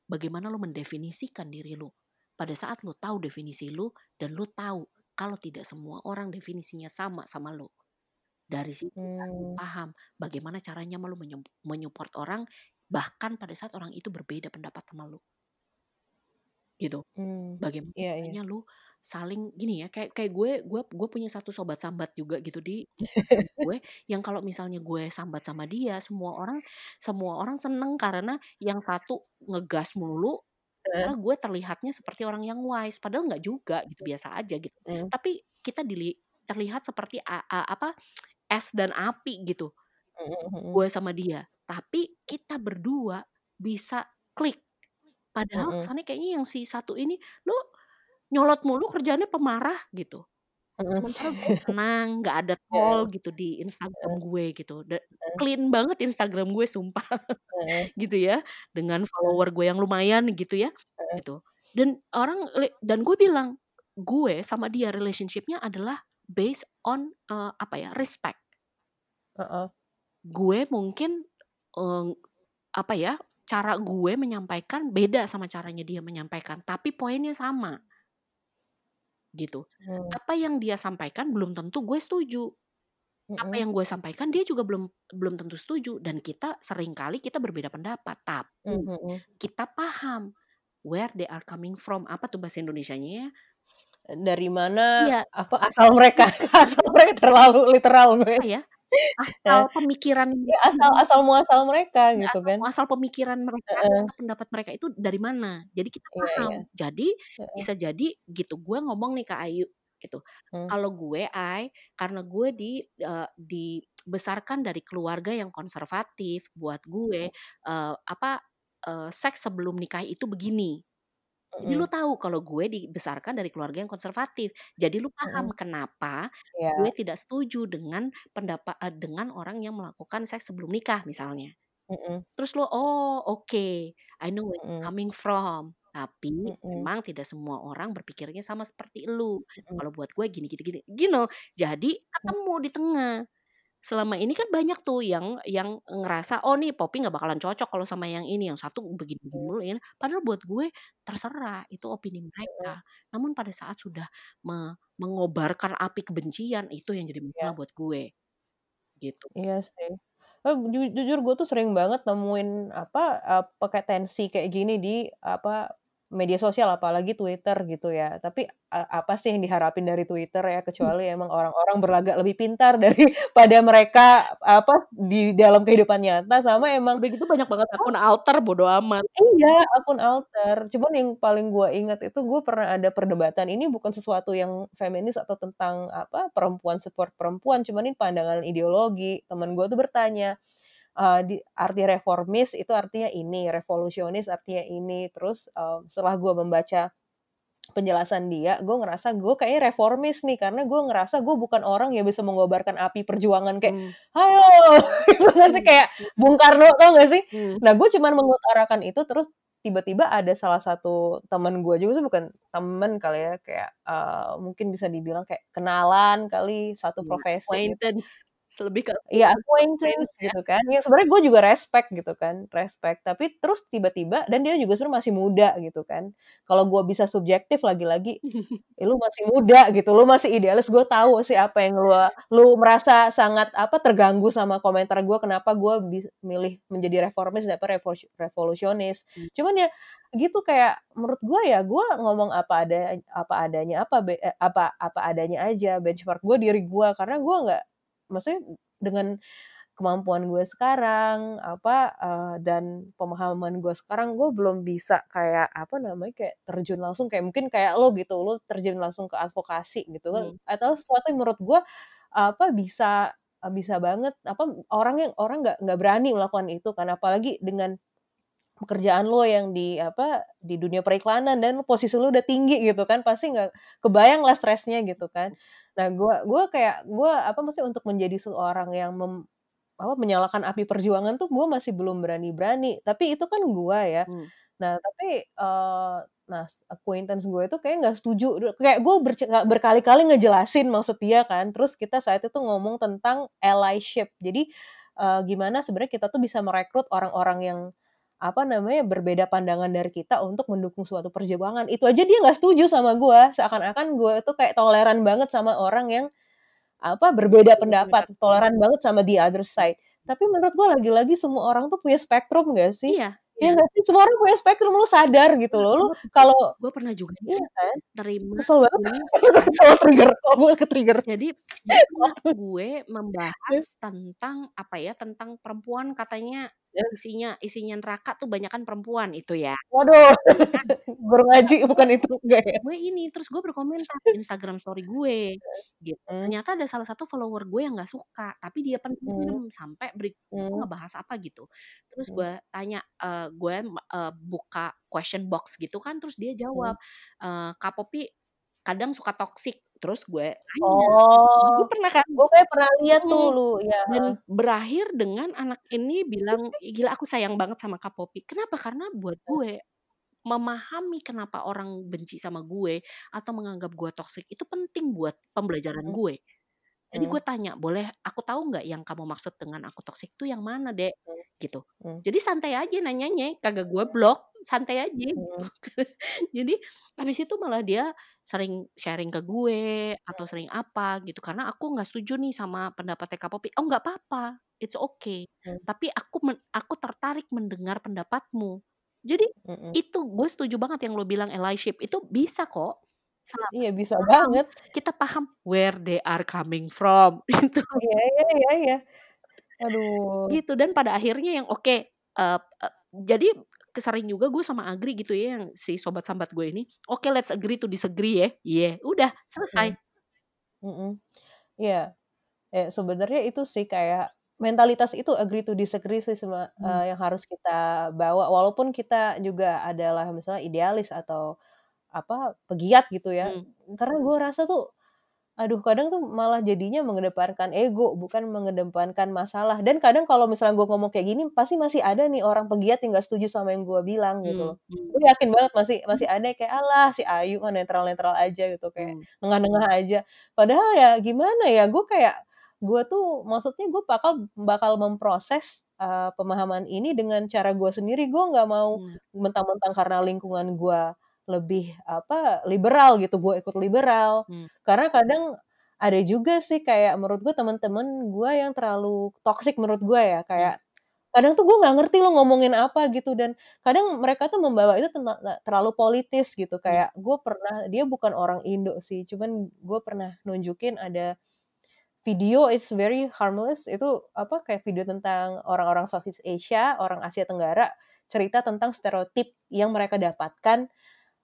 Bagaimana lu mendefinisikan diri lu? Pada saat lu tahu definisi lu dan lu tahu kalau tidak semua orang definisinya sama sama lu. Dari situ Mmm. paham bagaimana caranya lu menyem menyupport orang, bahkan pada saat orang itu berbeda pendapat sama lu. Gitu. Mmm, Bagaimana iya. caranya lu saling gini ya, kayak kayak gue gue gue punya satu sobat sambat juga gitu di gue, yang kalau misalnya gue sambat sama dia, semua orang semua orang seneng karena yang satu ngegas mulu, Karena gue terlihatnya seperti orang yang wise, padahal nggak juga gitu, biasa aja gitu. Mmm. Tapi kita dili terlihat seperti a a apa, es dan api gitu, mhm. gue sama dia. Tapi kita berdua bisa klik. Padahal Mhm. kesannya kayaknya yang si satu ini, "Lu nyolot mulu kerjaannya pemarah," gitu. Sementara gue tenang, nggak ada Heeh. troll gitu di Instagram Heeh. gue gitu, da Heeh. clean banget Instagram gue sumpah, Heeh. gitu ya, dengan Heeh. follower gue yang lumayan gitu ya, Heeh. gitu. Dan orang dan gue bilang, gue sama dia relationship-nya adalah based on, eee, apa ya, respect. Heeh. Gue mungkin, eee, apa ya, cara gue menyampaikan beda sama caranya dia menyampaikan, tapi poinnya sama. Gitu. Mmm. Apa yang dia sampaikan belum tentu gue setuju. Apa Mhm. yang gue sampaikan dia juga belum belum tentu setuju dan kita sering kali kita berbeda pendapat, tapi Mmm, mhm. kita paham where they are coming from, apa tuh bahasa Indonesianya ya? Dari mana, Iya. apa, asal mereka asal mereka terlalu literal gue. Apa ya. Asal pemikiran Ya asal asal muasal mereka Ya gitu asal kan. muasal pemikiran mereka atau pendapat mereka itu dari mana. Jadi kita Iya iya. paham. Jadi Heeh. bisa jadi gitu, gue ngomong nih ke Ayu gitu, Mmm. kalau gue, Ai, karena gue di eee, dibesarkan dari keluarga yang konservatif, buat gue, eee, apa, eee, seks sebelum nikah itu begini. Jadi lu Mhm. tahu kalau gue dibesarkan dari keluarga yang konservatif. Jadi lu paham Mhm. kenapa Iya. gue tidak setuju dengan pendapa eee, dengan orang yang melakukan seks sebelum nikah misalnya. Mhm. Terus lu, "Oh, oke, I know where you're Mhm. coming from." Tapi Mhm. memang tidak semua orang berpikirnya sama seperti elu. Mhm. Kalau buat gue gini gini gini, you know. Jadi Mmm. ketemu di tengah. Selama ini kan banyak tuh yang yang ngerasa, "Oh nih Poppy nggak bakalan cocok kalau sama yang ini, yang satu begini-begini Mmm. mulu ya." Padahal buat gue terserah, itu opini mereka. Namun pada saat sudah me mengobarkan api kebencian, itu yang jadi masalah Iya. buat gue. Gitu. Iya sih. Eh, ju jujur gue tuh sering banget nemuin apa, eee, pakai tensi kayak gini di apa, media sosial apalagi Twitter gitu ya. Tapi apa sih yang diharapin dari Twitter ya, kecuali emang orang-orang berlagak lebih pintar daripada mereka apa, di dalam kehidupan nyata sama emang Udah gitu banyak banget akun alter, bodo amat. Iya, akun alter. Cuman yang paling gue ingat itu gue pernah ada perdebatan, ini bukan sesuatu yang feminis atau tentang apa, perempuan support perempuan, cuman ini pandangan ideologi. Temen gue tuh bertanya, eee, di arti reformis itu artinya ini, revolusionis artinya ini. Terus, eee, setelah gue membaca penjelasan dia, gue ngerasa gue kayaknya reformis nih, karena gue ngerasa gue bukan orang yang bisa mengobarkan api perjuangan kayak, Mmm. "Hayo!" gitu nggak sih, kayak Bung Karno, tau nggak sih? Mmm. Nah, gue cuman mengutarakan itu, terus tiba-tiba ada salah satu temen gue juga sih, bukan temen kali ya, kayak, eee, mungkin bisa dibilang kayak kenalan kali, satu Iya, profesi gitu. Lebih ke Iya, acquaintance ya. gitu kan. Ya sebenarnya gue juga respect gitu kan, respect. Tapi terus tiba-tiba dan dia juga sebenarnya masih muda gitu kan. Kalau gue bisa subjektif lagi-lagi, "Eh, lu masih muda gitu, lu masih idealis." Gue tahu sih apa yang lu lu merasa sangat apa, terganggu sama komentar gue, kenapa gue milih menjadi reformis revolusi revolusionis. Mmm. Cuman ya gitu, kayak menurut gue ya, gue ngomong apa ada apa adanya, apa be eee, apa apa adanya aja, benchmark gue diri gue. Karena gue nggak maksudnya dengan kemampuan gue sekarang apa uh, dan pemahaman gue sekarang gue belum bisa kayak apa namanya kayak terjun langsung kayak mungkin kayak lo gitu lo terjun langsung ke advokasi gitu hmm. atau sesuatu yang menurut gue apa bisa bisa banget apa orang yang orang nggak nggak berani melakukan itu kan apalagi dengan pekerjaan lo yang di apa di dunia periklanan dan posisi lo udah tinggi gitu kan pasti nggak kebayang lah stresnya gitu kan. Nah gue gue kayak gue apa mesti untuk menjadi seorang yang mem, apa menyalakan api perjuangan tuh gue masih belum berani berani tapi itu kan gue ya. Hmm. nah tapi uh, nah acquaintance gue itu kayak nggak setuju. Kayak gue ber, berkali-kali ngejelasin maksud dia kan. Terus kita saat itu ngomong tentang allyship. Jadi uh, gimana sebenarnya kita tuh bisa merekrut orang-orang yang apa namanya berbeda pandangan dari kita untuk mendukung suatu perjuangan itu aja dia nggak setuju sama gue seakan-akan gue itu kayak toleran banget sama orang yang apa berbeda pendapat toleran banget sama the other side tapi menurut gue lagi-lagi semua orang tuh punya spektrum gak sih iya Ya nggak sih? Semua orang punya spektrum, lu sadar gitu loh. Lu kalau gue pernah juga iya kan? terima kesel banget kesel trigger kok gue ke trigger. Jadi gue membahas tentang apa ya? Tentang perempuan katanya Ya. Isinya isinya neraka tuh banyak kan perempuan itu ya. Waduh, baru ngaji bukan itu enggak ya? Gue ini terus gue berkomentar di Instagram story gue, gitu. Hmm. Ternyata ada salah satu follower gue yang nggak suka, tapi dia pendem hmm. sampai break hmm. ngebahas apa gitu. Terus hmm. gue tanya, uh, gue uh, buka question box gitu kan, terus dia jawab, hmm. uh, Kak Popi kadang suka toksik terus gue tanya oh. Gue pernah kan? Gue kayak pernah lihat tuh lu ya dan berakhir dengan anak ini bilang gila aku sayang banget sama Kak Popi kenapa? Karena buat gue memahami kenapa orang benci sama gue atau menganggap gue toksik itu penting buat pembelajaran hmm. gue jadi gue tanya, boleh aku tahu nggak yang kamu maksud dengan aku toksik itu yang mana, Dek? Hmm. Gitu. Hmm. Jadi santai aja nanyanya, kagak gue blok, santai aja. Hmm. Jadi habis itu malah dia sering sharing ke gue atau sering apa gitu karena aku nggak setuju nih sama pendapat Kak Popi. Oh nggak apa-apa, it's okay. Hmm. Tapi aku men- aku tertarik mendengar pendapatmu. Jadi hmm. itu gue setuju banget yang lo bilang allyship itu bisa kok Selama Iya bisa paham, banget. kita paham where they are coming from itu. Iya iya iya iya. Aduh. Gitu dan pada akhirnya yang oke okay, uh, uh, jadi kesering juga gue sama Agri gitu ya yang si sobat sambat gue ini. Oke, okay, let's agree to disagree ya. Iya, yeah. udah selesai. Iya. Mm -mm. Yeah. Eh sebenarnya itu sih kayak mentalitas itu agree to disagree sih sama hmm. uh, yang harus kita bawa walaupun kita juga adalah misalnya idealis atau apa pegiat gitu ya hmm. karena gue rasa tuh aduh kadang tuh malah jadinya mengedepankan ego bukan mengedepankan masalah dan kadang kalau misalnya gue ngomong kayak gini pasti masih ada nih orang pegiat yang gak setuju sama yang gue bilang gitu loh hmm. gue yakin banget masih masih ada kayak Allah si Ayu mah netral netral aja gitu kayak hmm. nengah-nengah aja padahal ya gimana ya gue kayak gue tuh maksudnya gue bakal bakal memproses uh, pemahaman ini dengan cara gue sendiri gue nggak mau hmm. mentang-mentang karena lingkungan gue lebih apa liberal gitu gue ikut liberal hmm. karena kadang ada juga sih kayak menurut gue teman-teman gue yang terlalu toksik menurut gue ya kayak hmm. kadang tuh gue nggak ngerti lo ngomongin apa gitu dan kadang mereka tuh membawa itu tentang terlalu politis gitu hmm. kayak gue pernah dia bukan orang Indo sih cuman gue pernah nunjukin ada video it's very harmless itu apa kayak video tentang orang-orang Southeast Asia orang Asia Tenggara cerita tentang stereotip yang mereka dapatkan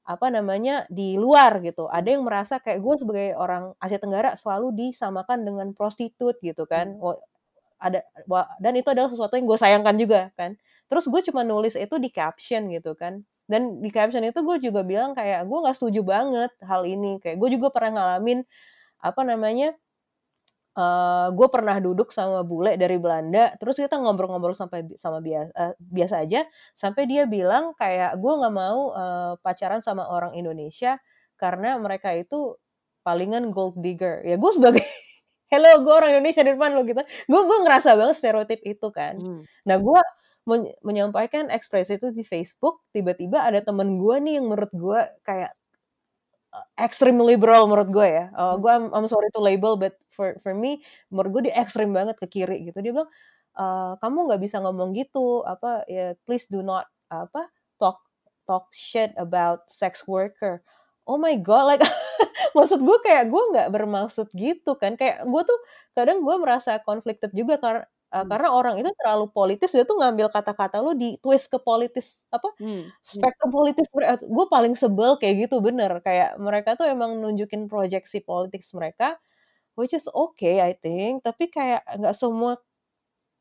apa namanya di luar gitu. Ada yang merasa kayak gue sebagai orang Asia Tenggara selalu disamakan dengan prostitut gitu kan. Hmm. Ada dan itu adalah sesuatu yang gue sayangkan juga kan. Terus gue cuma nulis itu di caption gitu kan. Dan di caption itu gue juga bilang kayak gue nggak setuju banget hal ini. Kayak gue juga pernah ngalamin apa namanya uh, eh, gue pernah duduk sama bule dari Belanda terus kita ngobrol-ngobrol sampai sama biasa uh, biasa aja sampai dia bilang kayak gue nggak mau uh, pacaran sama orang Indonesia karena mereka itu palingan gold digger. Ya gue sebagai hello gue orang Indonesia di depan lo gitu. Gue gue ngerasa banget stereotip itu kan. Hmm. nah gue men menyampaikan ekspresi itu di Facebook tiba-tiba ada temen gue nih yang menurut gue kayak extreme liberal menurut gue ya. Uh, gue I'm, I'm sorry to label but for for me menurut gue dia ekstrim banget ke kiri gitu. Dia bilang uh, kamu nggak bisa ngomong gitu apa ya please do not apa talk talk shit about sex worker. Oh my god, like maksud gue kayak gue nggak bermaksud gitu kan. Kayak gue tuh kadang gue merasa conflicted juga karena uh, hmm. karena orang itu terlalu politis dia tuh ngambil kata-kata lo di twist ke politis apa hmm. spektrum politis gue paling sebel kayak gitu bener. Kayak mereka tuh emang nunjukin proyeksi politik mereka which is okay I think. Tapi kayak nggak semua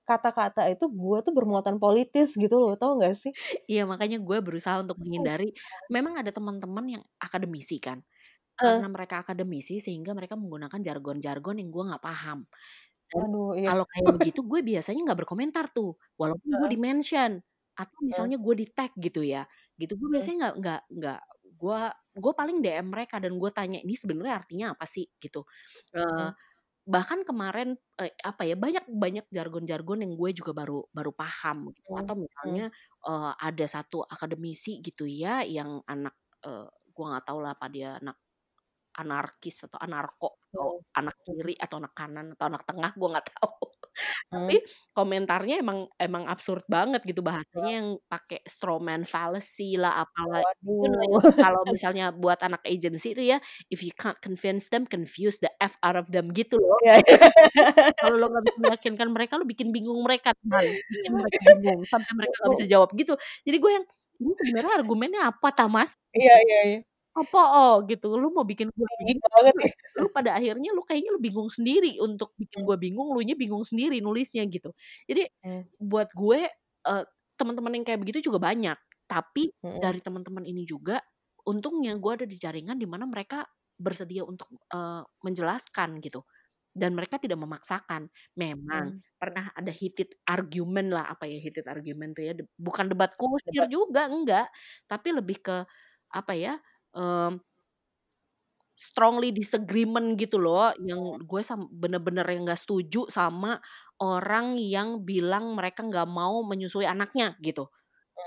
kata-kata itu gue tuh bermuatan politis gitu loh tau gak sih? Iya makanya gue berusaha untuk menghindari. Memang ada teman-teman yang akademisi kan? Karena mereka akademisi sehingga mereka menggunakan jargon-jargon yang gue nggak paham Aduh, iya. kalau kayak begitu gue biasanya nggak berkomentar tuh, walaupun gue di-mention atau misalnya gue di-tag gitu ya, gitu. Gue biasanya nggak nggak nggak gue gue paling DM mereka dan gue tanya, "Ini sebenarnya artinya apa sih?" Gitu. Uh, bahkan kemarin, uh, apa ya, banyak banyak jargon-jargon yang gue juga baru baru paham gitu, atau misalnya, uh, ada satu akademisi gitu ya yang anak, uh, gue nggak tahu lah apa dia anak anarkis atau anarko atau oh. anak kiri atau anak kanan atau anak tengah gue nggak tahu. Tapi komentarnya emang emang absurd banget gitu bahasanya yang pakai strawman fallacy lah apalah you know, kalau misalnya buat anak agency itu ya if you can't convince them confuse the f out of them gitu loh. Yeah. kalau lo nggak bisa meyakinkan mereka lo bikin bingung mereka bikin mereka bingung sampai mereka nggak bisa jawab gitu. Jadi gue yang ini sebenarnya argumennya apa tamas? Iya iya iya apa oh gitu lu mau bikin gue bingung banget ya. lu pada akhirnya lu kayaknya lu bingung sendiri untuk bikin gue bingung lu nya bingung sendiri nulisnya gitu jadi hmm. buat gue uh, teman-teman yang kayak begitu juga banyak tapi hmm. dari teman-teman ini juga untungnya gue ada di jaringan di mana mereka bersedia untuk uh, menjelaskan gitu dan mereka tidak memaksakan. Memang hmm. pernah ada heated argument lah apa ya heated argument tuh ya bukan debat kusir juga enggak, tapi lebih ke apa ya um, strongly disagreement gitu loh yang gue bener-bener yang nggak setuju sama orang yang bilang mereka nggak mau menyusui anaknya gitu.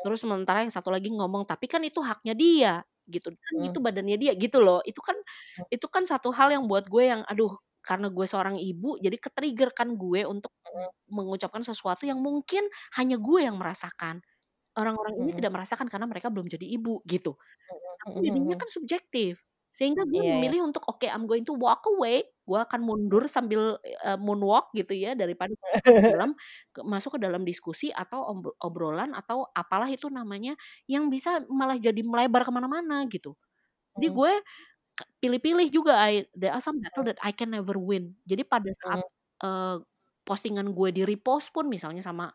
Terus sementara yang satu lagi ngomong tapi kan itu haknya dia gitu. Kan hmm. itu badannya dia gitu loh. Itu kan hmm. itu kan satu hal yang buat gue yang aduh karena gue seorang ibu jadi ketrigger kan gue untuk hmm. mengucapkan sesuatu yang mungkin hanya gue yang merasakan. Orang-orang ini tidak merasakan karena mereka belum jadi ibu gitu tapi jadinya kan subjektif. Sehingga gue yeah, iya. memilih untuk oke okay, I'm going to walk away, gue akan mundur sambil uh, moonwalk gitu ya daripada dalam masuk ke dalam diskusi atau obrolan atau apalah itu namanya yang bisa malah jadi melebar ke mana-mana gitu. Jadi hmm. gue pilih-pilih juga I, there are some battle that I can never win. Jadi pada saat uh, postingan gue di repost pun misalnya sama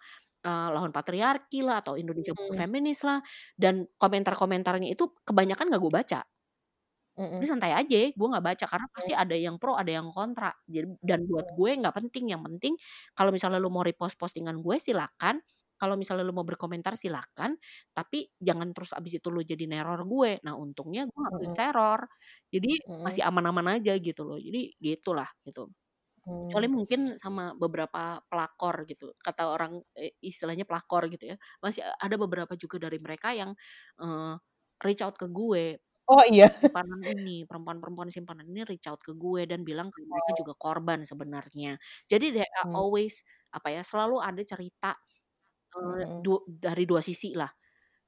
uh, lawan patriarki lah atau Indonesia hmm. feminis lah dan komentar-komentarnya itu kebanyakan gak gue baca. Jadi santai aja, gue nggak baca karena pasti ada yang pro, ada yang kontra. Jadi dan buat gue nggak penting. Yang penting kalau misalnya lu mau repost postingan gue silakan. Kalau misalnya lu mau berkomentar silakan. Tapi jangan terus abis itu lu jadi neror gue. Nah untungnya gue nggak hmm. teror. Jadi masih aman-aman aja gitu loh. Jadi gitulah gitu. Kecuali hmm. mungkin sama beberapa pelakor gitu, kata orang eh, istilahnya pelakor gitu ya. Masih ada beberapa juga dari mereka yang uh, reach out ke gue. Oh iya. Simpanan ini, perempuan-perempuan simpanan ini reach out ke gue dan bilang kalau mereka oh. juga korban sebenarnya. Jadi they are hmm. always apa ya, selalu ada cerita uh, hmm. du dari dua sisi lah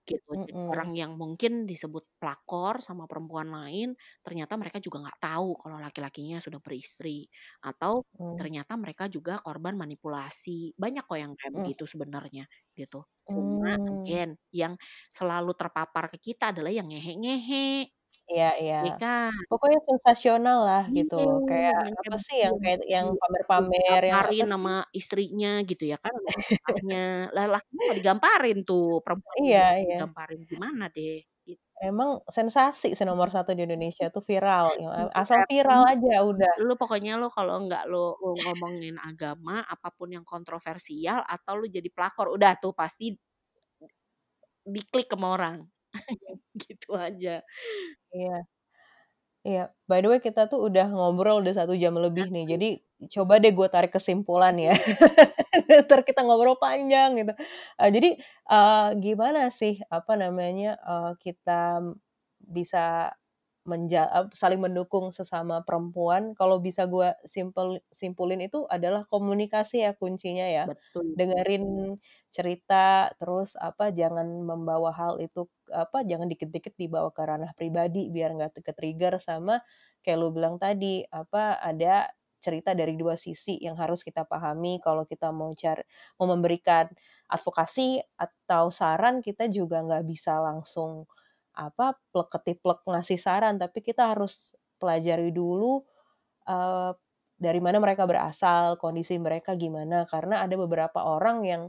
gitu. Jadi mm -hmm. orang yang mungkin disebut pelakor sama perempuan lain, ternyata mereka juga nggak tahu kalau laki-lakinya sudah beristri atau mm. ternyata mereka juga korban manipulasi. Banyak kok yang kayak mm. begitu sebenarnya gitu. Cuma mm. again yang selalu terpapar ke kita adalah yang ngehe-ngehe Iya iya. Iya kan? Pokoknya sensasional lah gitu Kayak apa sih yang kayak yang pamer-pamer yang apa sih? sama istrinya gitu ya kan Lah lakinya nggak digamparin tuh, perempuan Iya iya. digamparin gimana deh, gitu. Emang sensasi sih nomor satu di Indonesia tuh viral, yang asal viral aja udah. Lu pokoknya lu kalau nggak lu lu ngomongin agama, apa pun yang kontroversial atau lu jadi pelakor, udah tuh pasti diklik sama orang. Gitu aja. Iya. Iya, by the way kita tuh udah ngobrol udah satu jam lebih nih, jadi coba deh gue tarik kesimpulan ya. Ntar kita ngobrol panjang gitu. Uh, jadi, uh, gimana sih, apa namanya, uh, kita bisa menja saling mendukung sesama perempuan, kalau bisa gue simpel simpulin itu adalah komunikasi ya kuncinya ya. Betul. Dengerin cerita, terus apa, jangan membawa hal itu apa, jangan dikit-dikit dibawa ke ranah pribadi biar nggak ke-trigger sama kayak lu bilang tadi, apa, ada cerita dari dua sisi yang harus kita pahami kalau kita mau cari mau memberikan advokasi atau saran kita juga nggak bisa langsung apa plek ketiplek ngasih saran tapi kita harus pelajari dulu uh, dari mana mereka berasal kondisi mereka gimana karena ada beberapa orang yang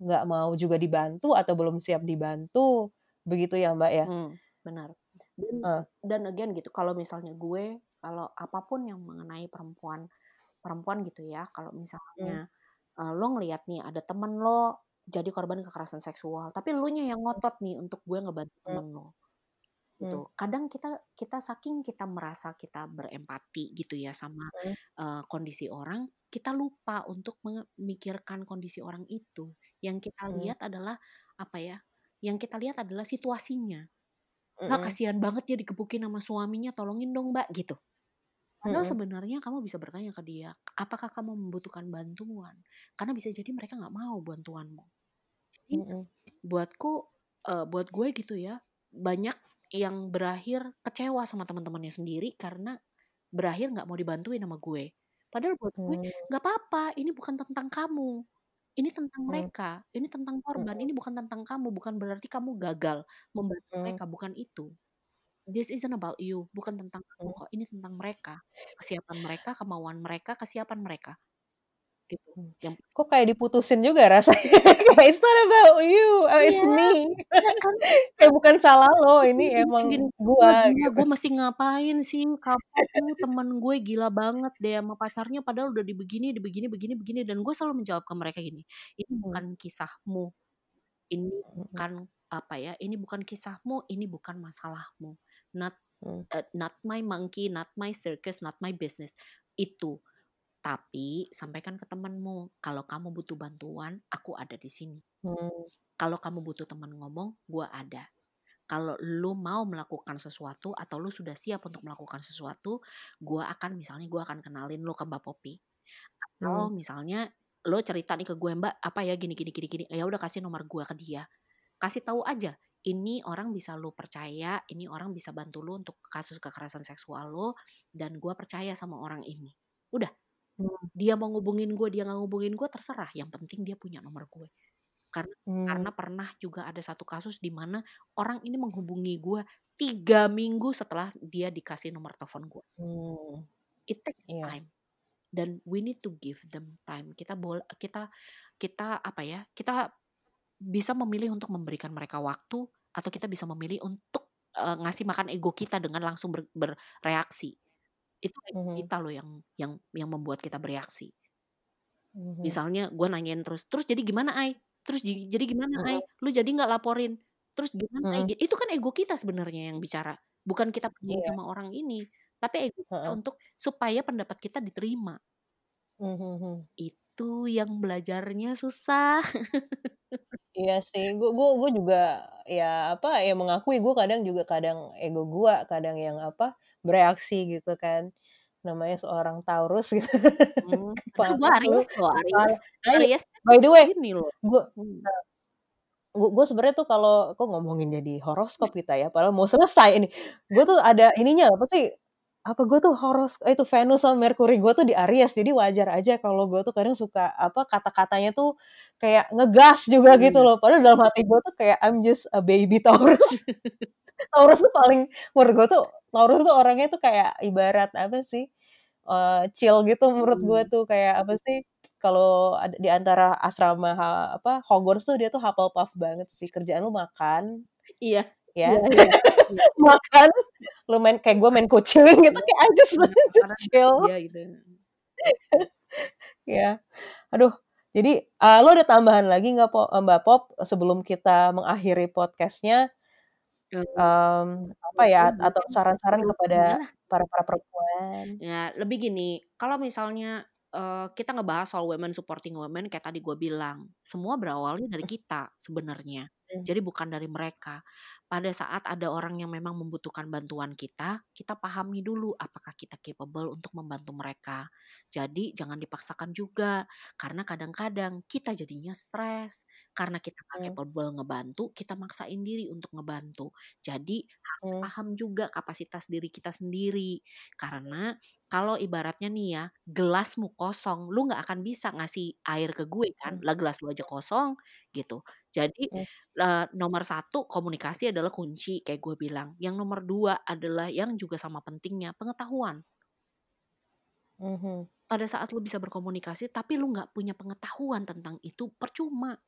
nggak mau juga dibantu atau belum siap dibantu begitu ya mbak ya hmm, benar dan, uh. dan again gitu kalau misalnya gue kalau apa pun yang mengenai perempuan perempuan gitu ya kalau misalnya hmm. uh, lo ngelihat nih ada temen lo jadi korban kekerasan seksual tapi lu nya yang ngotot nih untuk gue ngebantu hmm. temen lo gitu hmm. kadang kita kita saking kita merasa kita berempati gitu ya sama hmm. uh, kondisi orang kita lupa untuk memikirkan kondisi orang itu yang kita hmm. lihat adalah apa ya yang kita lihat adalah situasinya Mbak mm kasihan banget ya dikepukin sama suaminya, tolongin dong Mbak gitu. Padahal sebenarnya kamu bisa bertanya ke dia, apakah kamu membutuhkan bantuan? Karena bisa jadi mereka nggak mau bantuanmu. Jadi mm buatku, uh, buat gue gitu ya, banyak yang berakhir kecewa sama teman-temannya sendiri karena berakhir nggak mau dibantuin sama gue. Padahal buat gue mm. nggak apa-apa, ini bukan tentang kamu. Ini tentang hmm. mereka, ini tentang korban, hmm. ini bukan tentang kamu, bukan berarti kamu gagal membantu hmm. mereka, bukan itu. This isn't about you, bukan tentang kamu kok, ini tentang mereka. Kesiapan mereka, kemauan mereka, kesiapan mereka gitu. Hmm. Yang kok kayak diputusin juga rasanya. kayak it's not about you, uh, it's yeah. me. Ya, kan? kayak bukan salah lo, ini emang Gini, gua. Gitu. Gue mesti ngapain sih? Kamu temen gue gila banget deh sama pacarnya, padahal udah dibegini, dibegini, begini, begini, dan gue selalu menjawab ke mereka gini, ini hmm. bukan kisahmu, ini hmm. bukan apa ya, ini bukan kisahmu, ini bukan masalahmu, not uh, not my monkey, not my circus, not my business. Itu tapi sampaikan ke temanmu, kalau kamu butuh bantuan, aku ada di sini. Hmm. Kalau kamu butuh teman ngomong, gue ada. Kalau lu mau melakukan sesuatu atau lu sudah siap untuk melakukan sesuatu, gue akan misalnya gue akan kenalin lu ke Mbak Popi. Atau hmm. misalnya lo cerita nih ke gue Mbak, apa ya gini gini gini gini. Ya udah kasih nomor gue ke dia. Kasih tahu aja, ini orang bisa lo percaya, ini orang bisa bantu lo untuk kasus kekerasan seksual lo, dan gue percaya sama orang ini. Udah, dia mau ngubungin gue, dia nggak ngubungin gue terserah. Yang penting dia punya nomor gue. Karena hmm. karena pernah juga ada satu kasus di mana orang ini menghubungi gue tiga minggu setelah dia dikasih nomor telepon gue. Hmm. It takes yeah. time dan we need to give them time. Kita boleh kita kita apa ya? Kita bisa memilih untuk memberikan mereka waktu atau kita bisa memilih untuk uh, ngasih makan ego kita dengan langsung ber, bereaksi itu mm-hmm. kita loh yang yang yang membuat kita bereaksi mm-hmm. misalnya gue nanyain terus terus jadi gimana ay terus jadi gimana ay lu jadi nggak laporin terus gimana mm-hmm. ay itu kan ego kita sebenarnya yang bicara bukan kita pergi yeah. sama orang ini tapi ego kita untuk supaya pendapat kita diterima mm-hmm. itu yang belajarnya susah Iya sih, gue gue gue juga ya apa ya mengakui gue kadang juga kadang ego gue kadang yang apa bereaksi gitu kan namanya seorang Taurus gitu. Hmm, gue Aries loh Aries. Nah, Aries by the way ini loh. Gue hmm. gue gue sebenarnya tuh kalau kok ngomongin jadi horoskop kita ya, padahal mau selesai ini. Gue tuh ada ininya apa sih apa gue tuh horos eh, itu Venus sama Mercury gue tuh di Aries. Jadi wajar aja kalau gue tuh kadang suka apa kata-katanya tuh kayak ngegas juga hmm. gitu loh. Padahal dalam hati gue tuh kayak I'm just a baby Taurus. Taurus tuh paling menurut gue tuh Taurus tuh orangnya tuh kayak ibarat apa sih uh, chill gitu menurut gue hmm. tuh. Kayak apa sih kalau di antara asrama apa Hogwarts tuh dia tuh Hufflepuff banget sih. Kerjaan lu makan. Iya ya. Yeah, yeah, yeah. makan lu main kayak gue main kucing gitu kayak aja just, just chill. ya gitu. Ya aduh jadi uh, lo ada tambahan lagi nggak mbak Pop sebelum kita mengakhiri podcastnya? Um, apa ya atau saran-saran kepada para para perempuan? Ya lebih gini kalau misalnya uh, kita ngebahas soal women supporting women kayak tadi gue bilang semua berawalnya dari kita sebenarnya. Jadi bukan dari mereka pada saat ada orang yang memang membutuhkan bantuan kita, kita pahami dulu apakah kita capable untuk membantu mereka. Jadi jangan dipaksakan juga, karena kadang-kadang kita jadinya stres. Karena kita hmm. capable ngebantu, kita maksain diri untuk ngebantu. Jadi harus hmm. paham juga kapasitas diri kita sendiri. Karena kalau ibaratnya nih ya, gelasmu kosong, lu nggak akan bisa ngasih air ke gue kan, hmm. lah gelas lu aja kosong gitu. Jadi uh, nomor satu komunikasi adalah kunci kayak gue bilang. Yang nomor dua adalah yang juga sama pentingnya pengetahuan. -hmm. Pada saat lu bisa berkomunikasi tapi lu nggak punya pengetahuan tentang itu percuma.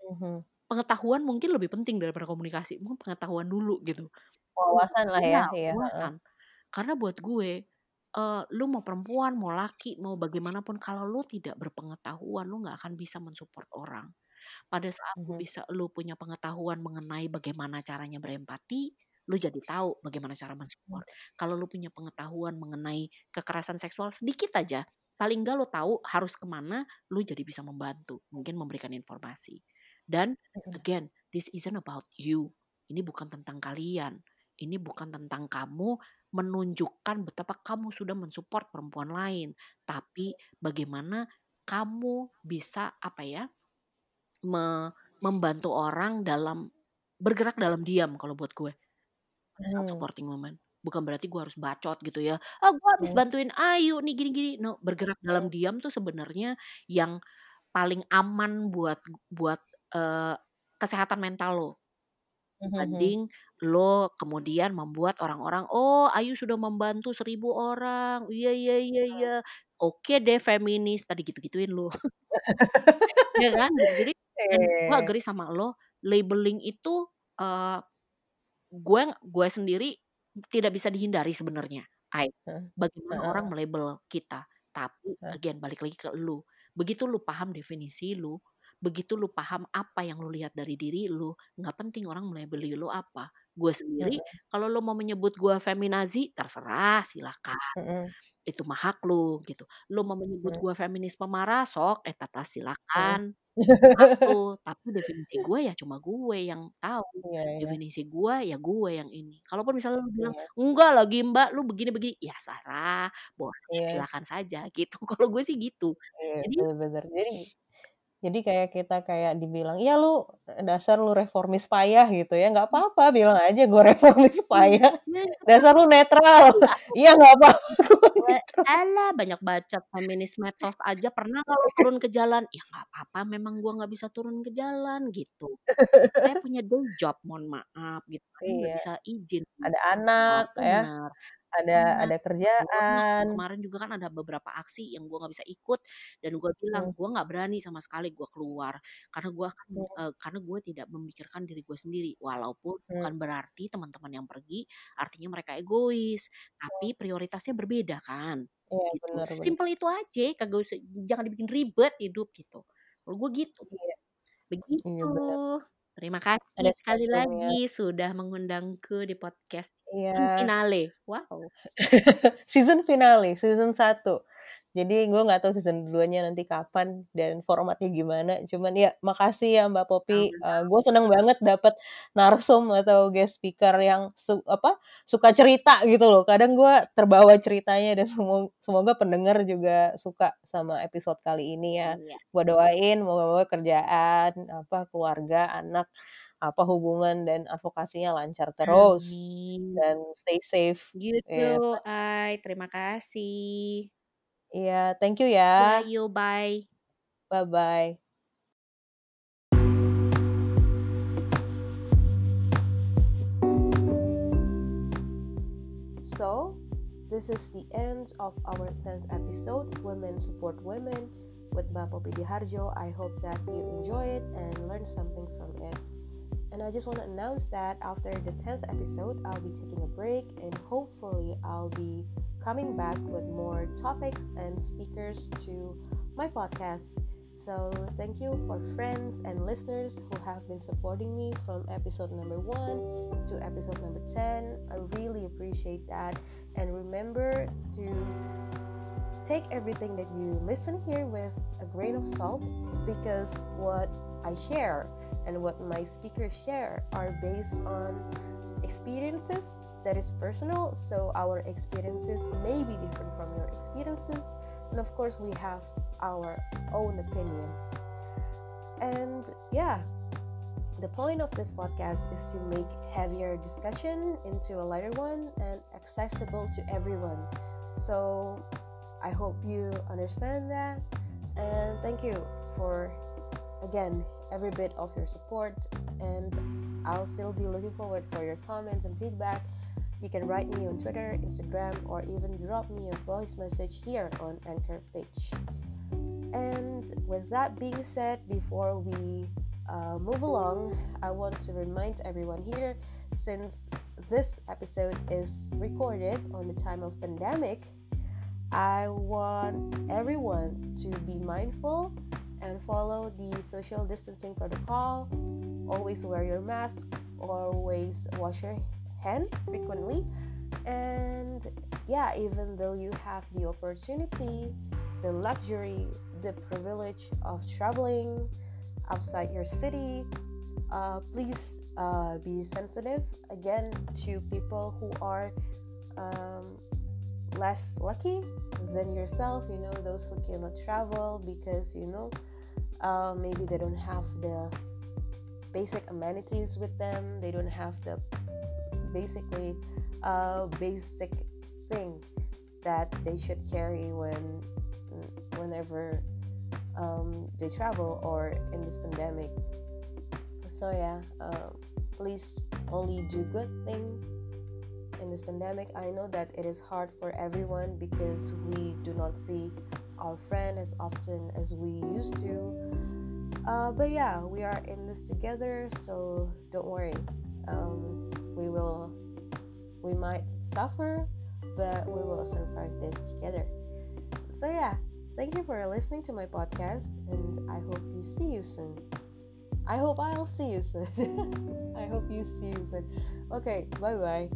-hmm. Pengetahuan mungkin lebih penting daripada komunikasi, mungkin pengetahuan dulu gitu. Wawasan lah ya, iya, wawasan. Karena buat gue, uh, lu mau perempuan, mau laki, mau bagaimanapun kalau lu tidak berpengetahuan, lu nggak akan bisa mensupport orang. Pada saat -hmm. lu bisa lu punya pengetahuan mengenai bagaimana caranya berempati lu jadi tahu bagaimana cara mensupport. Hmm. Kalau lu punya pengetahuan mengenai kekerasan seksual sedikit aja, paling enggak lu tahu harus ke mana, lu jadi bisa membantu, mungkin memberikan informasi. Dan hmm. again, this isn't about you. Ini bukan tentang kalian. Ini bukan tentang kamu menunjukkan betapa kamu sudah mensupport perempuan lain, tapi bagaimana kamu bisa apa ya me membantu orang dalam bergerak dalam diam kalau buat gue hmm. supporting moment. Bukan berarti gue harus bacot gitu ya. Ah gue habis bantuin Ayu nih gini-gini. No, bergerak dalam diam tuh sebenarnya yang paling aman buat buat uh, kesehatan mental lo. Dibanding lo kemudian membuat orang-orang, oh Ayu sudah membantu seribu orang, iya iya iya iya, oke deh feminis, tadi gitu-gituin lo. ya kan? Jadi, gue agree sama lo, labeling itu uh, gue gue sendiri tidak bisa dihindari sebenarnya. Ai, bagaimana orang melabel kita. Tapi uh. again balik lagi ke lu. Begitu lu paham definisi lu, begitu lu paham apa yang lu lihat dari diri lu, nggak penting orang melabeli lu apa. Gue sendiri uh. kalau lu mau menyebut gue feminazi, terserah, silakan. Uh. Itu mah hak lu gitu. Lu mau menyebut uh. gue feminis pemarah, sok, eh tata silakan. Aku, tapi definisi gue ya cuma gue yang tahu. Iya iya. Definisi gue ya gue yang ini. Kalaupun misalnya lu bilang, Iya. "Enggak lagi Mbak, lu begini-begini." Ya sarah, boleh Iya. silakan saja gitu. Kalau gue sih gitu. Iya, Jadi bener Jadi jadi kayak kita kayak dibilang, "Iya lu dasar lu reformis payah," gitu ya, nggak apa-apa bilang aja gue reformis payah. Dasar lu netral. Iya nggak apa-apa. Alah banyak baca feminis medsos aja pernah kalau turun ke jalan, "Ya nggak apa-apa memang gue nggak bisa turun ke jalan," gitu. Saya punya day job, mohon maaf gitu, iya. nggak bisa izin. Ada anak ya ada nah, ada kerjaan. Kemarin juga kan ada beberapa aksi yang gue nggak bisa ikut dan gue bilang hmm. gue nggak berani sama sekali gue keluar karena gue hmm. uh, karena gue tidak memikirkan diri gue sendiri walaupun hmm. bukan berarti teman-teman yang pergi artinya mereka egois tapi prioritasnya berbeda kan. Ya, gitu. bener, Simple itu aja kagak usah jangan dibikin ribet hidup gitu. Kalau gue gitu. Iya. Begitu. Iya, Terima kasih Ada sekali lagi sudah mengundangku di podcast Iya. finale. Wow. Season finale, season 1. Jadi gue nggak tahu season 2-nya nanti kapan dan formatnya gimana. Cuman ya makasih ya Mbak Popi. Uh, gue seneng banget dapet narsum atau guest speaker yang su apa suka cerita gitu loh. Kadang gue terbawa ceritanya dan semoga, semoga pendengar juga suka sama episode kali ini ya. Iya. Gue doain moga-moga kerjaan, apa keluarga, anak apa hubungan dan advokasinya lancar terus Amin. dan stay safe. Gitu, yeah. Ay. Terima kasih. Iya, thank you ya. Yeah, you bye. Bye-bye. So, this is the end of our 10th episode, Women Support Women, with Bapo Pidiharjo. I hope that you enjoy it and learn something from it. And I just want to announce that after the 10th episode, I'll be taking a break and hopefully I'll be coming back with more topics and speakers to my podcast. So, thank you for friends and listeners who have been supporting me from episode number 1 to episode number 10. I really appreciate that. And remember to take everything that you listen here with a grain of salt because what I share and what my speakers share are based on experiences that is personal, so our experiences may be different from your experiences, and of course, we have our own opinion. And yeah, the point of this podcast is to make heavier discussion into a lighter one and accessible to everyone. So I hope you understand that. And thank you for, again, every bit of your support. And I'll still be looking forward for your comments and feedback. You can write me on Twitter, Instagram, or even drop me a voice message here on Anchor page. And with that being said, before we uh, move along, I want to remind everyone here since this episode is recorded on the time of pandemic, I want everyone to be mindful and follow the social distancing protocol. Always wear your mask, always wash your frequently. And yeah, even though you have the opportunity, the luxury, the privilege of traveling outside your city, uh, please uh, be sensitive again to people who are um, less lucky than yourself. You know, those who cannot travel because you know uh, maybe they don't have the basic amenities with them. They don't have the basically uh, basic thing that they should carry when whenever um, they travel or in this pandemic. So yeah, uh, please only do good thing in this pandemic. I know that it is hard for everyone because we do not see our friend as often as we used to. Uh, but yeah, we are in this together, so don't worry. Um, we will, we might suffer, but we will survive this together. So yeah, Thank you for listening to my podcast, and I hope you see you soon. I hope I'll see you soon. I hope you see you soon. Okay, bye bye.